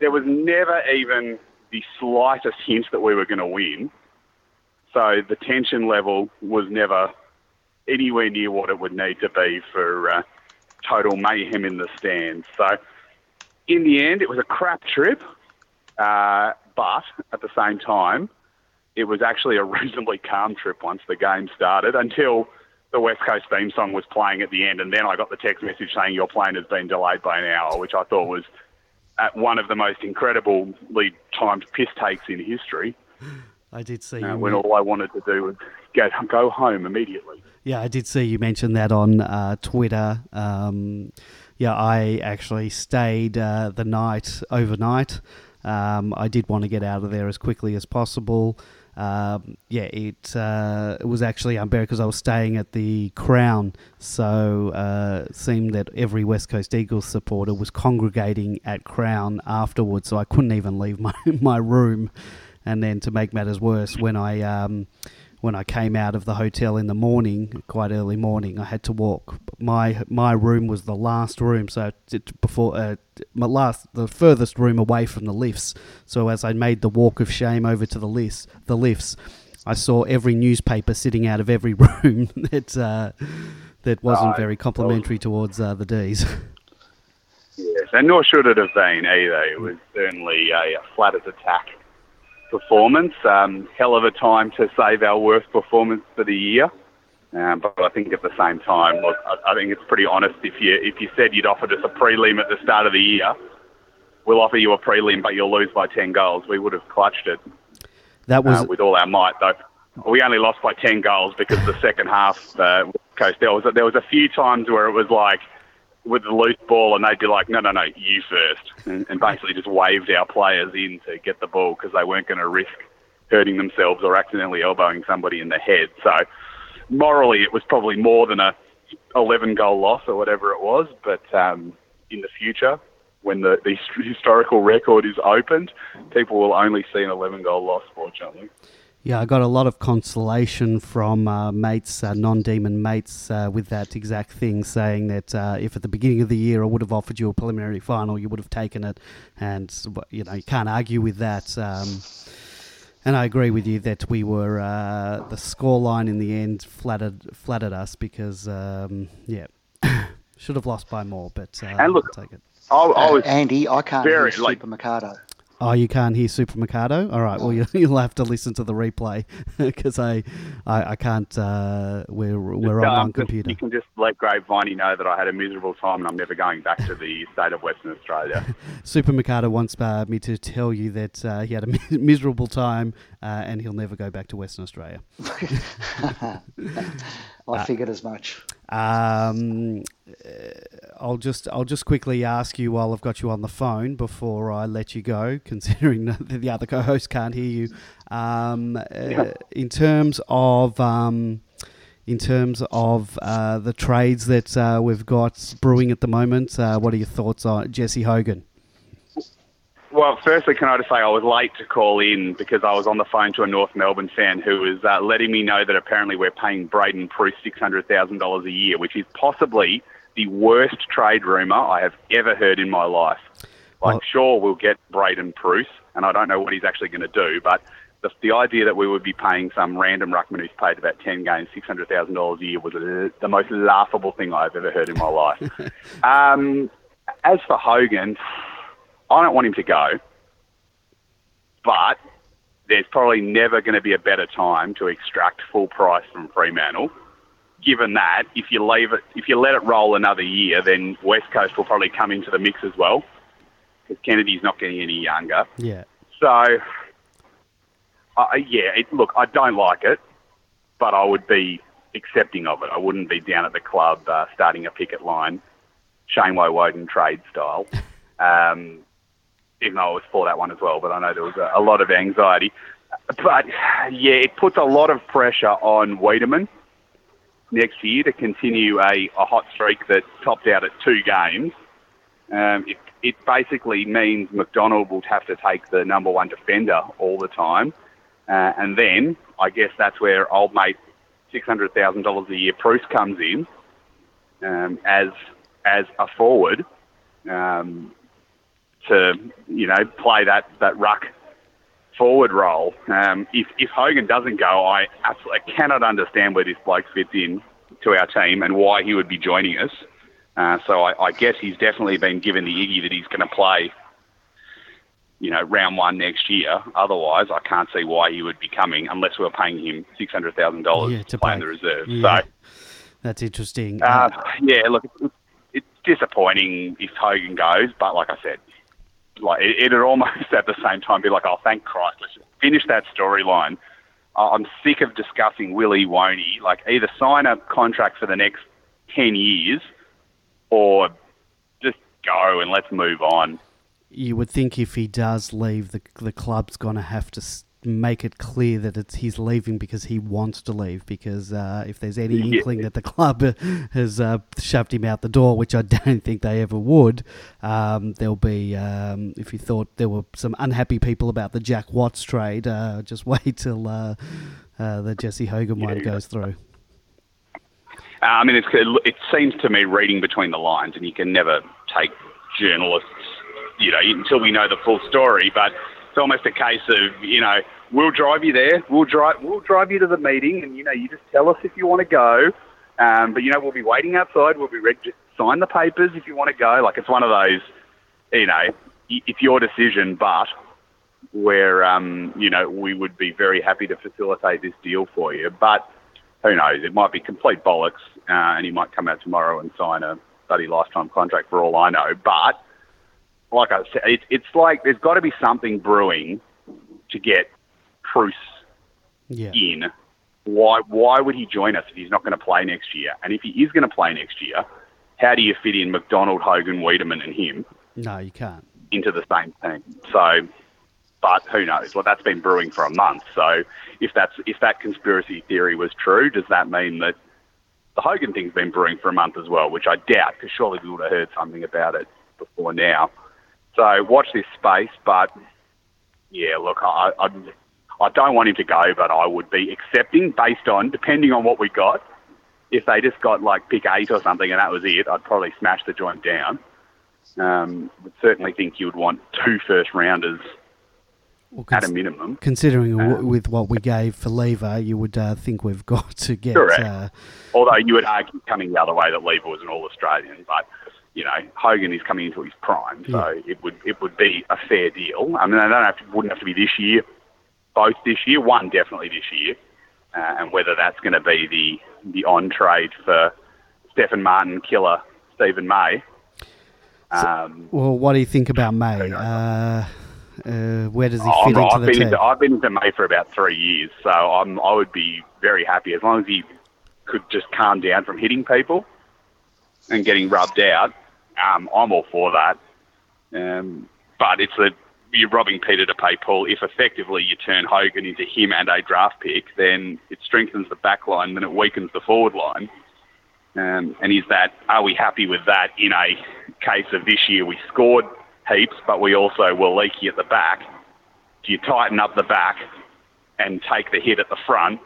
there was never even the slightest hint that we were going to win. So the tension level was never anywhere near what it would need to be for uh, total mayhem in the stands. So in the end, it was a crap trip, uh, but at the same time, it was actually a reasonably calm trip once the game started until the West Coast theme song was playing at the end, and then I got the text message saying your plane has been delayed by an hour, which I thought was at one of the most incredibly timed piss takes in history. I did see when all I wanted to do was get go home immediately. Yeah, I did see you mention that on uh, Twitter. Um, Yeah, I actually stayed uh, the night overnight. Um, I did want to get out of there as quickly as possible. Um, yeah, it uh, it was actually unbearable because I was staying at the Crown, so uh, it seemed that every West Coast Eagles supporter was congregating at Crown afterwards, so I couldn't even leave my my room. And then to make matters worse, when I um, when I came out of the hotel in the morning, quite early morning, I had to walk. My my room was the last room, so it, before uh, my last the furthest room away from the lifts. So as I made the walk of shame over to the lifts, the lifts, I saw every newspaper sitting out of every room that uh, that wasn't very complimentary towards uh, the D's. Yes, and nor should it have been either. It was certainly a, a flat as attack performance. Um, hell of a time to save our worst performance for the year. Um, but I think at the same time, look, I, I, think it's pretty honest. If you if you said you'd offered us a prelim at the start of the year, we'll offer you a prelim, but you'll lose by ten goals. We would have clutched it. That was uh, with all our might, though. We only lost by ten goals because the second half, uh, coast there was there was a few times where it was like with the loose ball, and they'd be like, "No, no, no, you first. And, and basically just waved our players in to get the ball because they weren't going to risk hurting themselves or accidentally elbowing somebody in the head. So morally, it was probably more than a 11 goal loss or whatever it was. But um, in the future, when the, the historical record is opened, people will only see an 11 goal loss, fortunately. Yeah, I got a lot of consolation from uh, mates, uh, non-demon mates, uh, with that exact thing, saying that uh, if at the beginning of the year I would have offered you a preliminary final, you would have taken it, and you know you can't argue with that. Um, and I agree with you that we were uh, the scoreline in the end flattered flattered us because um, yeah, should have lost by more, but uh, and look, I'll take it. I, I was Andy, I can't very, hear Super Mikado. Oh, you can't hear Super Mikado? All right. Well, you'll have to listen to the replay because I, I, I, can't. Uh, we're we're on um, one computer. You can just let Grapeviney know that I had a miserable time and I'm never going back to the state of Western Australia. Super Mikado wants uh, me to tell you that uh, he had a miserable time uh, and he'll never go back to Western Australia. I figured as much. Um, I'll just I'll just quickly ask you while I've got you on the phone before I let you go, considering the other co-host can't hear you. Um, uh, in terms of um, in terms of uh, the trades that uh, we've got brewing at the moment, uh, what are your thoughts on Jesse Hogan? Well, firstly, can I just say I was late to call in because I was on the phone to a North Melbourne fan who was uh, letting me know that apparently we're paying Braydon Preuss $600,000 a year, which is possibly the worst trade rumour I have ever heard in my life. Well, I'm sure we'll get Braydon Preuss, and I don't know what he's actually going to do, but the, the idea that we would be paying some random ruckman who's played about 10 games $600,000 a year was a, the most laughable thing I've ever heard in my life. um, as for Hogan, I don't want him to go, but there's probably never going to be a better time to extract full price from Fremantle given that, if you leave it, if you let it roll another year, then West Coast will probably come into the mix as well, because Kennedy's not getting any younger. Yeah. So, uh, yeah, it, look, I don't like it, but I would be accepting of it. I wouldn't be down at the club uh, starting a picket line, Shane Woewodin trade style. Um, even though I was for that one as well, but I know there was a, a lot of anxiety. But yeah, it puts a lot of pressure on Weideman next year to continue a, a hot streak that topped out at two games. Um, it, it basically means McDonald will have to take the number one defender all the time. Uh, and then I guess that's where old mate $600,000 a year Preuss comes in um, as, as a forward um, to, you know, play that, that ruck forward role. Um, if, if Hogan doesn't go, I absolutely cannot understand where this bloke fits in to our team and why he would be joining us. Uh, so I, I, guess he's definitely been given the iggy that he's going to play, you know, round one next year. Otherwise, I can't see why he would be coming unless we are paying him six hundred thousand yeah, dollars to play in the reserve. Yeah. So that's interesting. Uh, yeah, look, it's disappointing if Hogan goes, but like I said, like it, it'd almost at the same time be like, oh, thank Christ, let's just finish that storyline. I'm sick of discussing Willie won't. Like either sign a contract for the next ten years, or just go and let's move on. You would think if he does leave, the the club's going to have to make it clear that it's he's leaving because he wants to leave. Because uh, if there's any Yeah. inkling that the club has uh, shoved him out the door, which I don't think they ever would, um, there'll be. Um, if you thought there were some unhappy people about the Jack Watts trade, uh, just wait till uh, uh, the Jesse Hogan one goes through. Uh, I mean, it's, it seems to me reading between the lines, and you can never take journalists, you know, until we know the full story. But it's almost a case of, you know, we'll drive you there, we'll drive, we'll drive you to the meeting, and you know, you just tell us if you want to go. Um, but you know, we'll be waiting outside. We'll be ready to sign the papers if you want to go. Like it's one of those, you know, it's your decision, but where um, you know we would be very happy to facilitate this deal for you. But who knows? It might be complete bollocks, uh, and he might come out tomorrow and sign a bloody lifetime contract for all I know. But like I said, it, it's like there's got to be something brewing to get Preuss Yeah. in. Why why would he join us if he's not going to play next year? And if he is going to play next year, how do you fit in McDonald, Hogan, Weideman, and him No, you can't. into the same team? So, but who knows? Well, that's been brewing for a month. So, if that's if that conspiracy theory was true, does that mean that the Hogan thing's been brewing for a month as well? Which I doubt, because surely we would have heard something about it before now. So, watch this space. But yeah, look, I, I I don't want him to go, but I would be accepting based on depending on what we got. If they just got like pick eight or something and that was it, I'd probably smash the joint down. Um, would certainly think you would want two first rounders Well, at a minimum. considering w Um, with what we gave for Lever, you would uh, think we've got to get. Correct. Uh, Although you would argue coming the other way that Lever was an All Australian, but you know Hogan is coming into his prime, so it would it would be a fair deal. I mean, they don't have to, wouldn't have to be this year, both this year, one definitely this year, uh, and whether that's going to be the the on trade for Stephen Martin, Killer, Steven May. Um, well, what do you think about May? Uh, uh, where does he Oh, fit into I've the been team? into, I've been into May for about three years, so I'm, I would be very happy as long as he could just calm down from hitting people and getting rubbed out. Um, I'm all for that. Um, but it's a you're robbing Peter to pay Paul. If effectively you turn Hogan into him and a draft pick, then it strengthens the back line, then it weakens the forward line. Um, and is that are we happy with that in a case of this year we scored heaps, but we also were leaky at the back? Do you tighten up the back and take the hit at the front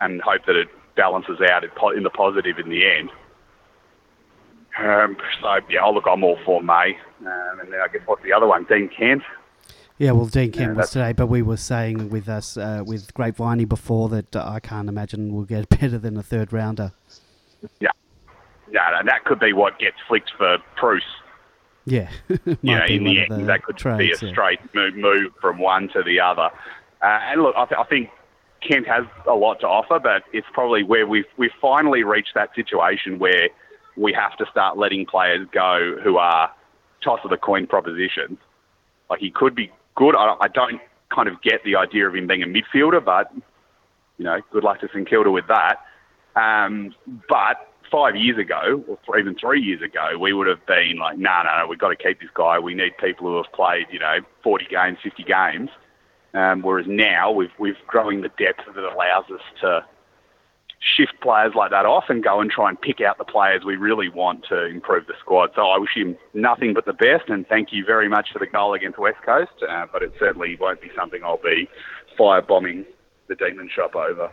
and hope that it balances out in in the positive in the end? Um, so yeah, look, I'm all for May, um, and then I guess what's the other one? Dean Kent. Yeah, well, Dean Kent was today, but we were saying with us uh, with Grapeviney before that uh, I can't imagine we'll get better than a third rounder. Yeah, yeah, and that could be what gets flicked for Preuss. Yeah, you know, in the end, that could be a trades, yeah. straight move, move from one to the other. Uh, and look, I, th- I think Kent has a lot to offer, but it's probably where we've we've finally reached that situation where we have to start letting players go who are toss of the coin propositions. Like he could be good. I, don't kind of get the idea of him being a midfielder, but you know, good luck to St Kilda with that. Um, but five years ago, or even three years ago, we would have been like, no, no, no, we've got to keep this guy. We need people who have played, you know, 40 games, 50 games. Um, whereas now we've we've growing the depth that allows us to shift players like that off and go and try and pick out the players we really want to improve the squad. So I wish him nothing but the best, and thank you very much for the goal against West Coast. Uh, but it certainly won't be something I'll be firebombing the demon shop over.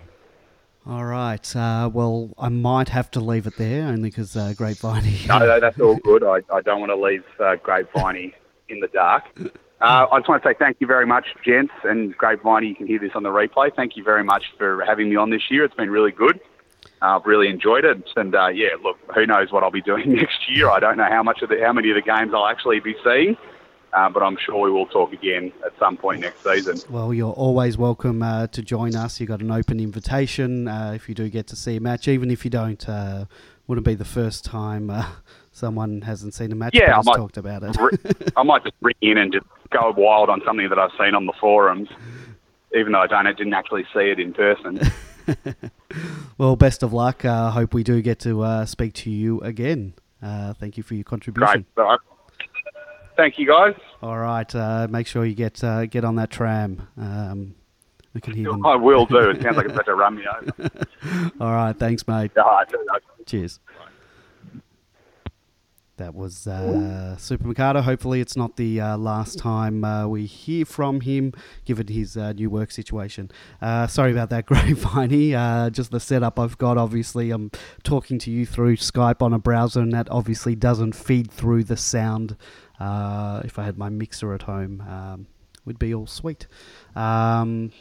All right. Uh, well, I might have to leave it there only because uh, Grapeviney. No, no, that's all good. I, I don't want to leave uh, Grapeviney in the dark. Uh, I just want to say thank you very much, gents, and Grapeviney. You can hear this on the replay. Thank you very much for having me on this year. It's been really good. Uh, I've really enjoyed it, and uh, yeah, look, who knows what I'll be doing next year? I don't know how much of the how many of the games I'll actually be seeing, uh, but I'm sure we will talk again at some point next season. Well, you're always welcome uh, to join us. You've got an open invitation uh, if you do get to see a match, even if you don't. Uh, wouldn't be the first time uh, someone hasn't seen a match Yeah, I might- talked about it. I might just ring in and just go wild on something that I've seen on the forums, even though I don't I didn't actually see it in person. well, best of luck. I uh, hope we do get to uh, speak to you again. Uh, thank you for your contribution. Great. Thank you, guys. All right, uh, make sure you get uh, get on that tram. Um, we can hear them. I will do. It sounds like it's about to run me over. All right, thanks, mate. All right. Cheers. That was uh, Super Mikado. Hopefully, it's not the uh, last time uh, we hear from him, given his uh, new work situation. Uh, sorry about that, Grapeviney. Uh, just the setup I've got. Obviously, I'm talking to you through Skype on a browser, and that obviously doesn't feed through the sound. Uh, if I had my mixer at home, um, would be all sweet. Um,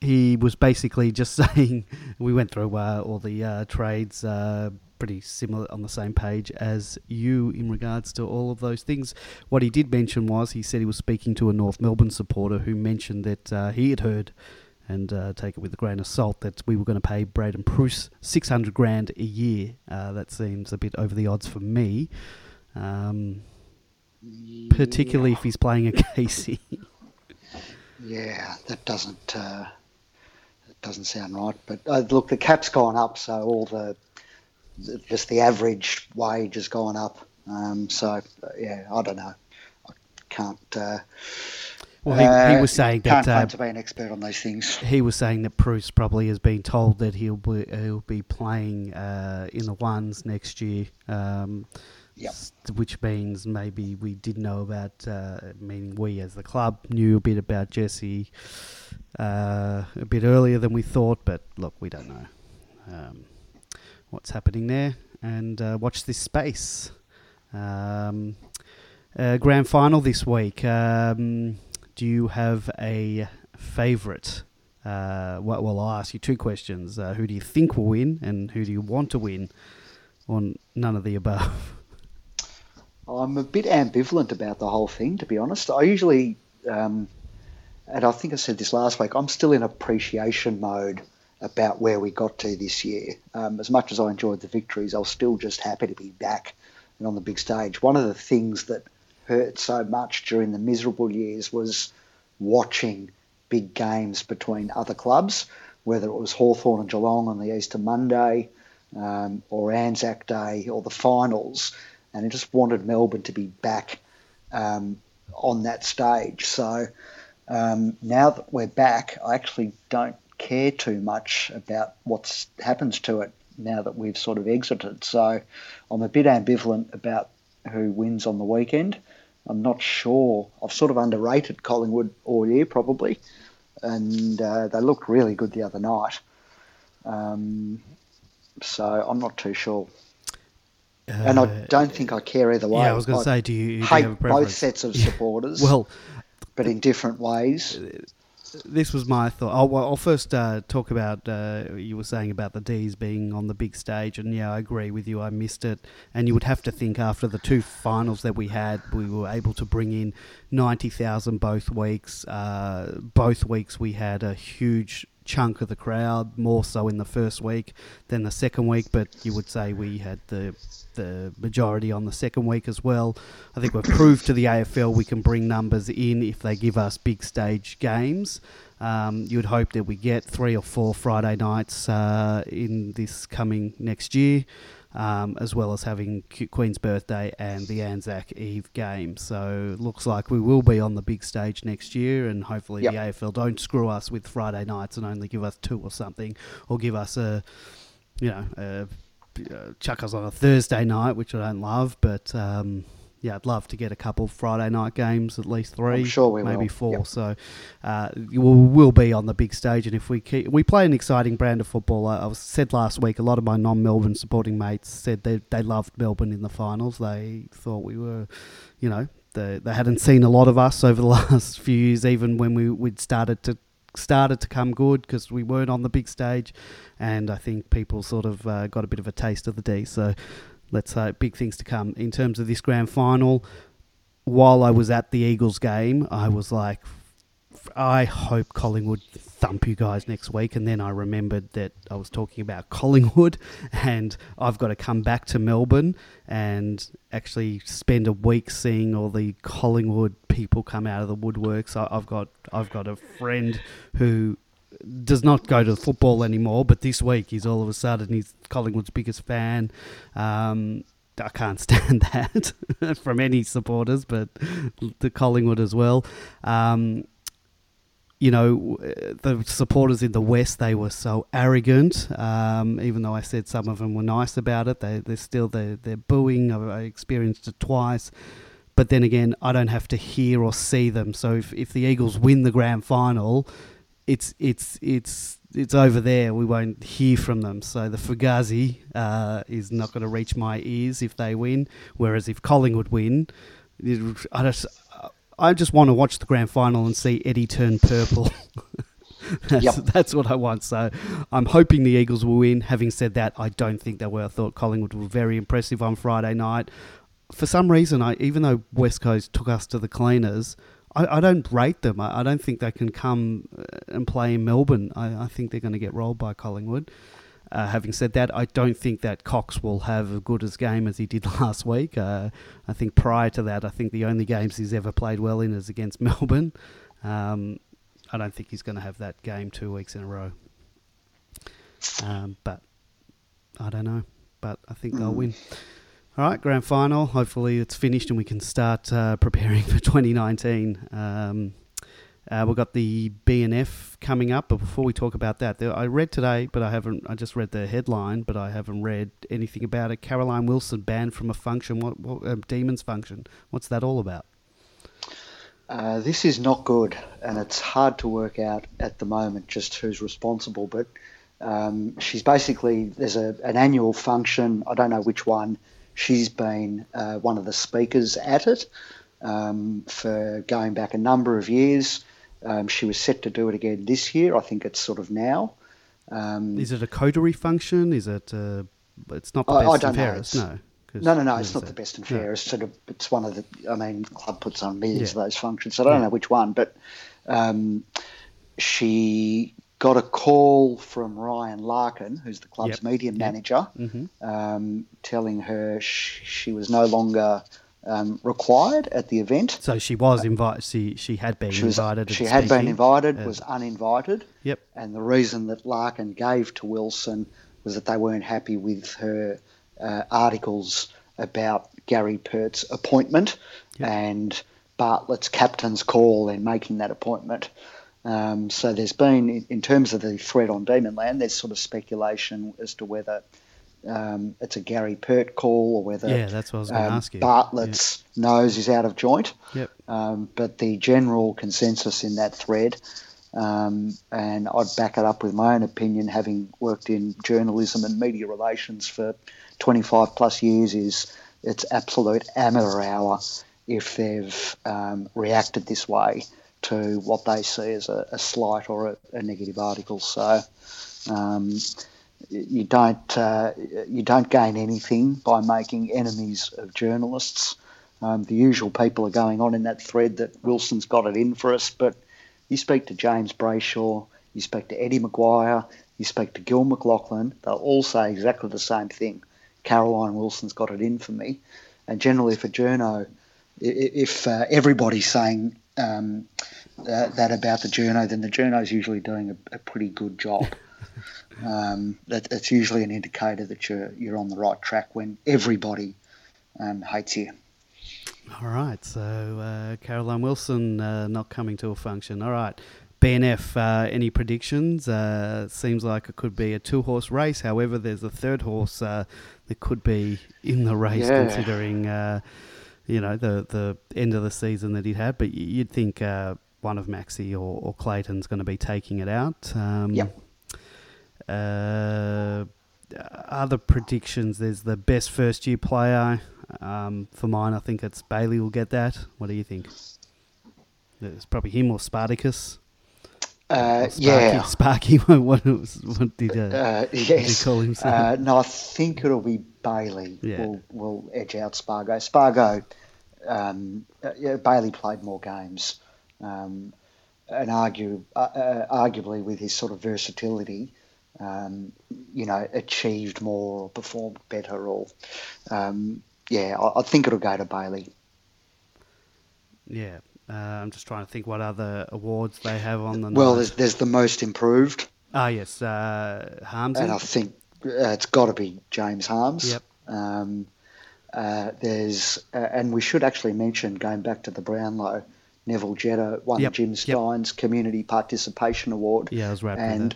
he was basically just saying we went through uh, all the uh, trades uh, pretty similar on the same page as you in regards to all of those things. What he did mention was he said he was speaking to a North Melbourne supporter who mentioned that uh, he had heard. And uh, take it with a grain of salt that we were going to pay Braydon Preuss six hundred grand a year. Uh, that seems a bit over the odds for me, um, particularly if he's playing a Casey. Yeah, that doesn't uh, that doesn't sound right. But uh, look, the cap's gone up, so all the just the average wage has gone up. Um, so uh, yeah, I don't know. I can't. Uh, Well, he, he was uh, saying can't that claim uh, to be an expert on these things. he was saying that Preuss probably has been told that he'll be he'll be playing uh, in the ones next year. Um, Yep. Which means maybe we did know about, uh, meaning we as the club knew a bit about Jesse uh, a bit earlier than we thought, but look, we don't know um, what's happening there. And uh, watch this space. Um, uh, grand final this week. Um, do you have a favourite? Uh, well, I'll ask you two questions. Uh, who do you think will win, and who do you want to win? Or none of the above? I'm a bit ambivalent about the whole thing, to be honest. I usually, um, and I think I said this last week, I'm still in appreciation mode about where we got to this year. Um, as much as I enjoyed the victories, I was still just happy to be back and on the big stage. One of the things that hurt so much during the miserable years was watching big games between other clubs, whether it was Hawthorn and Geelong on the Easter Monday um, or Anzac Day or the finals. And I just wanted Melbourne to be back um, on that stage. So um, now that we're back, I actually don't care too much about what happens to it now that we've sort of exited. So I'm a bit ambivalent about who wins on the weekend. I'm not sure. I've sort of underrated Collingwood all year, probably, and uh, they looked really good the other night. Um, so I'm not too sure, and I Uh, don't think I care either way. Yeah, I was going to say, do you, do you hate have a both sets of supporters, Well, but in different ways. This was my thought. I'll, well, I'll first uh, talk about uh, you were saying about the D's being on the big stage, and yeah, I agree with you. I missed it, and you would have to think after the two finals that we had, we were able to bring in ninety thousand both weeks. Uh, both weeks we had a huge chunk of the crowd, more so in the first week than the second week. But you would say we had the the majority on the second week as well. I think we've proved to the AFL we can bring numbers in if they give us big stage games. Um, you would hope that we get three or four Friday nights uh, in this coming next year, um, as well as having Queen's birthday and the Anzac Eve game. So it looks like we will be on the big stage next year, and hopefully Yep. the AFL don't screw us with Friday nights and only give us two or something, or give us a, you know, a, uh, chuck us on a Thursday night, which I don't love, but um, yeah, I'd love to get a couple Friday night games, at least 3 I'm sure we maybe will. four. Yep. So uh, we'll, we'll be on the big stage, and if we keep, we play an exciting brand of football. I, I was said last week, a lot of my non-Melbourne supporting mates said they they loved Melbourne in the finals. They thought we were, you know, they, they hadn't seen a lot of us over the last few years, even when we we'd started to started to come good because we weren't on the big stage, and I think people sort of uh, got a bit of a taste of the D. So let's say big things to come in terms of this grand final. While I was at the Eagles game, I was like, I hope Collingwood thump you guys next week. And then I remembered that I was talking about Collingwood and I've got to come back to Melbourne and actually spend a week seeing all the Collingwood people come out of the woodworks. I, I've got I've got a friend who does not go to football anymore, but this week he's all of a sudden he's Collingwood's biggest fan. Um, I can't stand that from any supporters, but the Collingwood as well. Um, you know, the supporters in the West, they were so arrogant. Um, even though I said some of them were nice about it, they, they're still, they're, they're booing. I, I experienced it twice. But then again, I don't have to hear or see them. So if, if the Eagles win the grand final, it's it's it's it's over there. We won't hear from them. So the Fugazi uh, is not going to reach my ears if they win. Whereas if Collingwood win, I just I just want to watch the grand final and see Eddie turn purple. that's, yep. that's what I want. So I'm hoping the Eagles will win. Having said that, I don't think they will. I thought Collingwood were very impressive on Friday night. For some reason, I even though West Coast took us to the cleaners, I, I don't rate them. I, I, don't think they can come uh, and play in Melbourne. I, I think they're going to get rolled by Collingwood. Uh, having said that, I don't think that Cox will have as good a game as he did last week. Uh, I think prior to that, I think the only games he's ever played well in is against Melbourne. Um, I don't think he's going to have that game two weeks in a row. Um, but I don't know. But I think mm. they'll win. All right, grand final. Hopefully it's finished and we can start uh, preparing for 2019. Um, uh, we've got the BNF coming up, but before we talk about that, I read today, but I haven't. I just read the headline, but I haven't read anything about it. Caroline Wilson banned from a function. What, what uh, Demons function? What's that all about? Uh, this is not good, and it's hard to work out at the moment just who's responsible. But um, she's basically there's a, an annual function. I don't know which one. She's been uh, one of the speakers at it um, for going back a number of years. Um, she was set to do it again this year. I think it's sort of now. Um, is it a coterie function? Is it? Uh, it's not the best I, I don't and fairest. Know. No. No, no, no. It's not it? the best and fairest. No. Sort of, it's one of the. I mean, the club puts on millions yeah. of those functions. So I don't yeah. know which one, but um, she got a call from Ryan Larkin, who's the club's yep. media yep. manager, mm-hmm. um, telling her sh- she was no longer um, required at the event. So she was invited. She she had been she was, invited. She had been invited, uh, was uninvited. Yep. And the reason that Larkin gave to Wilson was that they weren't happy with her uh, articles about Gary Pert's appointment yep. and Bartlett's captain's call in making that appointment. Um, so there's been, in terms of the threat on Demonland, there's sort of speculation as to whether um, it's a Gary Pert call or whether yeah, that's what I was going to um, ask you. Bartlett's yep. nose is out of joint. Yep. Um, but the general consensus in that thread, um, and I'd back it up with my own opinion, having worked in journalism and media relations for 25 plus years, is it's absolute amateur hour if they've um, reacted this way to what they see as a, a slight or a, a negative article. So um, you don't uh, you don't gain anything by making enemies of journalists. Um, the usual people are going on in that thread that Wilson's got it in for us, but you speak to James Brayshaw, you speak to Eddie McGuire, you speak to Gil McLachlan, they'll all say exactly the same thing. Caroline Wilson's got it in for me. And generally for journo, if uh, everybody's saying um, uh, that about the journo, then the journo's usually doing a, a pretty good job. um, that, it's usually an indicator that you're you're on the right track when everybody um, hates you. All right, so uh, Caroline Wilson uh, not coming to a function. All right, BNF. Uh, any predictions? Uh, seems like it could be a two-horse race. However, there's a third horse uh, that could be in the race, yeah. considering uh, you know the the end of the season that he'd had. But you'd think one of Maxi or, or Clayton's going to be taking it out. Um, yep. Uh, other predictions there's the best first year player. Um, for mine, I think it's Bayley will get that. What do you think? It's probably him or Spartacus. Uh, Sparky, yeah, Sparky. what, what did, uh, uh, yes. did call him? Uh, no, I think it'll be Bayley. Yeah. will will edge out Spargo. Spargo, um, uh, yeah, Bayley played more games, um, and argue uh, arguably with his sort of versatility, um, you know, achieved more or performed better or, um, yeah, I, I, think it'll go to Bayley. Yeah. Uh, I'm just trying to think what other awards they have on the. Well, there's, there's the most improved, ah yes, uh, Harmsy. and I think uh, it's got to be James Harmes. Yep. Um, uh, there's, uh, and we should actually mention going back to the Brownlow, Neville Jetta won Yep, Jim yep. Stynes Community Participation Award. yeah, I was with and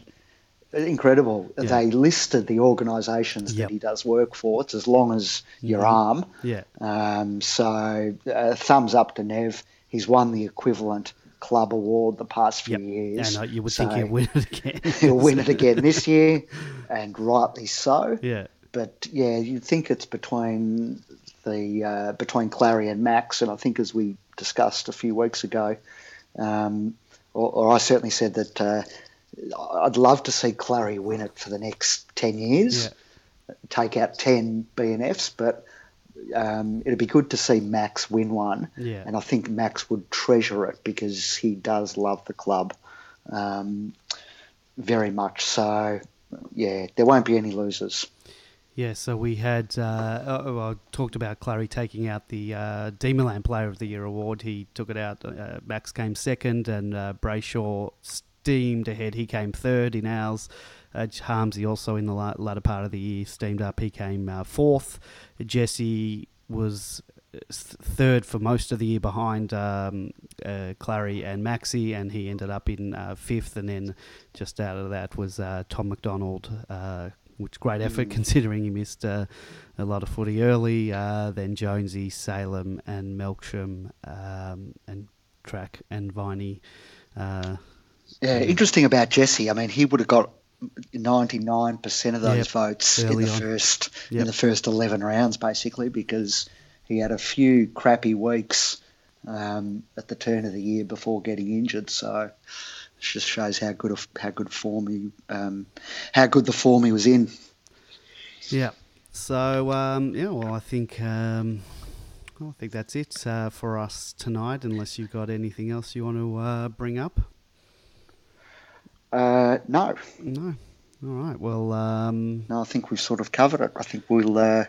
incredible. Yeah. They listed the organisations Yep. that he does work for. It's as long as your Mhm. arm. Yeah, Um, so uh, thumbs up to Nev. He's won the equivalent club award the past few Yep. years. you would So think he'll win it again. he'll win it again this year, and rightly so. yeah, But yeah, you'd think it's between the uh, between Clary and Max, and I think as we discussed a few weeks ago, um, or, or I certainly said that uh, I'd love to see Clary win it for the next ten years, take out ten BNFs, but um, it'd be good to see Max win one, yeah. and I think Max would treasure it because he does love the club um, very much. So yeah, there won't be any losers. Yeah, so we had, uh, oh, well, I talked about Clary taking out the uh, Player of the Year award. He took it out. Uh, Max came second, and uh, Brayshaw steamed ahead. He came third in ours. Uh, Harmsy also in the la- latter part of the year steamed up. He came uh, fourth. Jesse was uh, th- third for most of the year behind um, uh, Clary and Maxi, and he ended up in uh, fifth. And then just out of that was uh, Tom McDonald, uh, which great effort Mm. considering he missed uh, a lot of footy early. Uh, then Jonesy, Salem, and Melksham, um, and Track and Viney. Uh, Yeah, interesting about Jesse. I mean, he would have got ninety nine percent of those Yep, votes in the on. first Yep. in the first eleven rounds, basically, because he had a few crappy weeks um, at the turn of the year before getting injured. So it just shows how good how good form he um, how good the form he was in. Yeah. So um, yeah, well, I think um, well, I think that's it uh, for us tonight. Unless you've got anything else you want to uh, bring up. Uh, no, No. All right. Well, um, no, I think we've sort of covered it. I think we'll uh,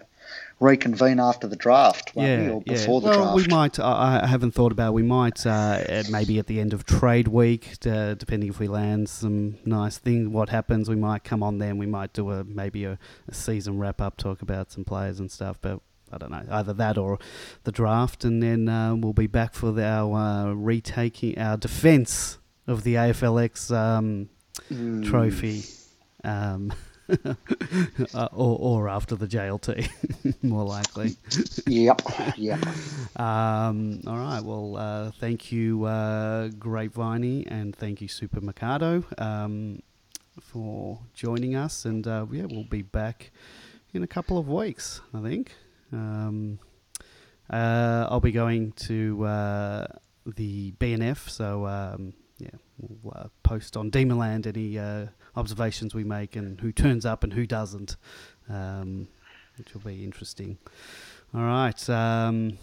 reconvene after the draft, won't we, yeah, or yeah. the well, draft. we might. I I haven't thought about. It. We might uh, maybe at the end of trade week, uh, depending if we land some nice thing. What happens? We might come on then. We might do a maybe a, a season wrap up, talk about some players and stuff. But I don't know, either that or the draft, and then uh, we'll be back for the, our uh, retaking our defence of the AFLX um, Mm. trophy. Um, uh, or, or after the JLT, more likely. Yep, yep. Um, all right. Well, uh, thank you, uh, Grapeviney, and thank you, Super Mikado, um, for joining us. And uh, yeah, we'll be back in a couple of weeks, I think. Um, uh, I'll be going to uh, the BNF, so um, yeah, we'll uh, post on Demonland any uh, observations we make and who turns up and who doesn't, um, which will be interesting. All right. Um,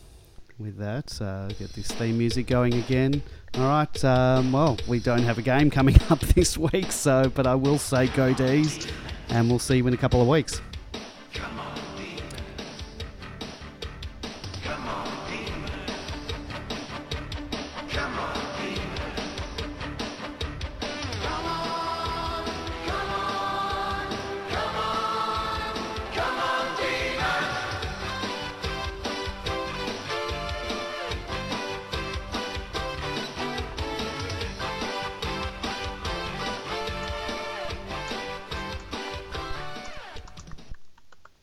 with that, uh, get this theme music going again. All right. Um, well, we don't have a game coming up this week, so but I will say go D's, and we'll see you in a couple of weeks.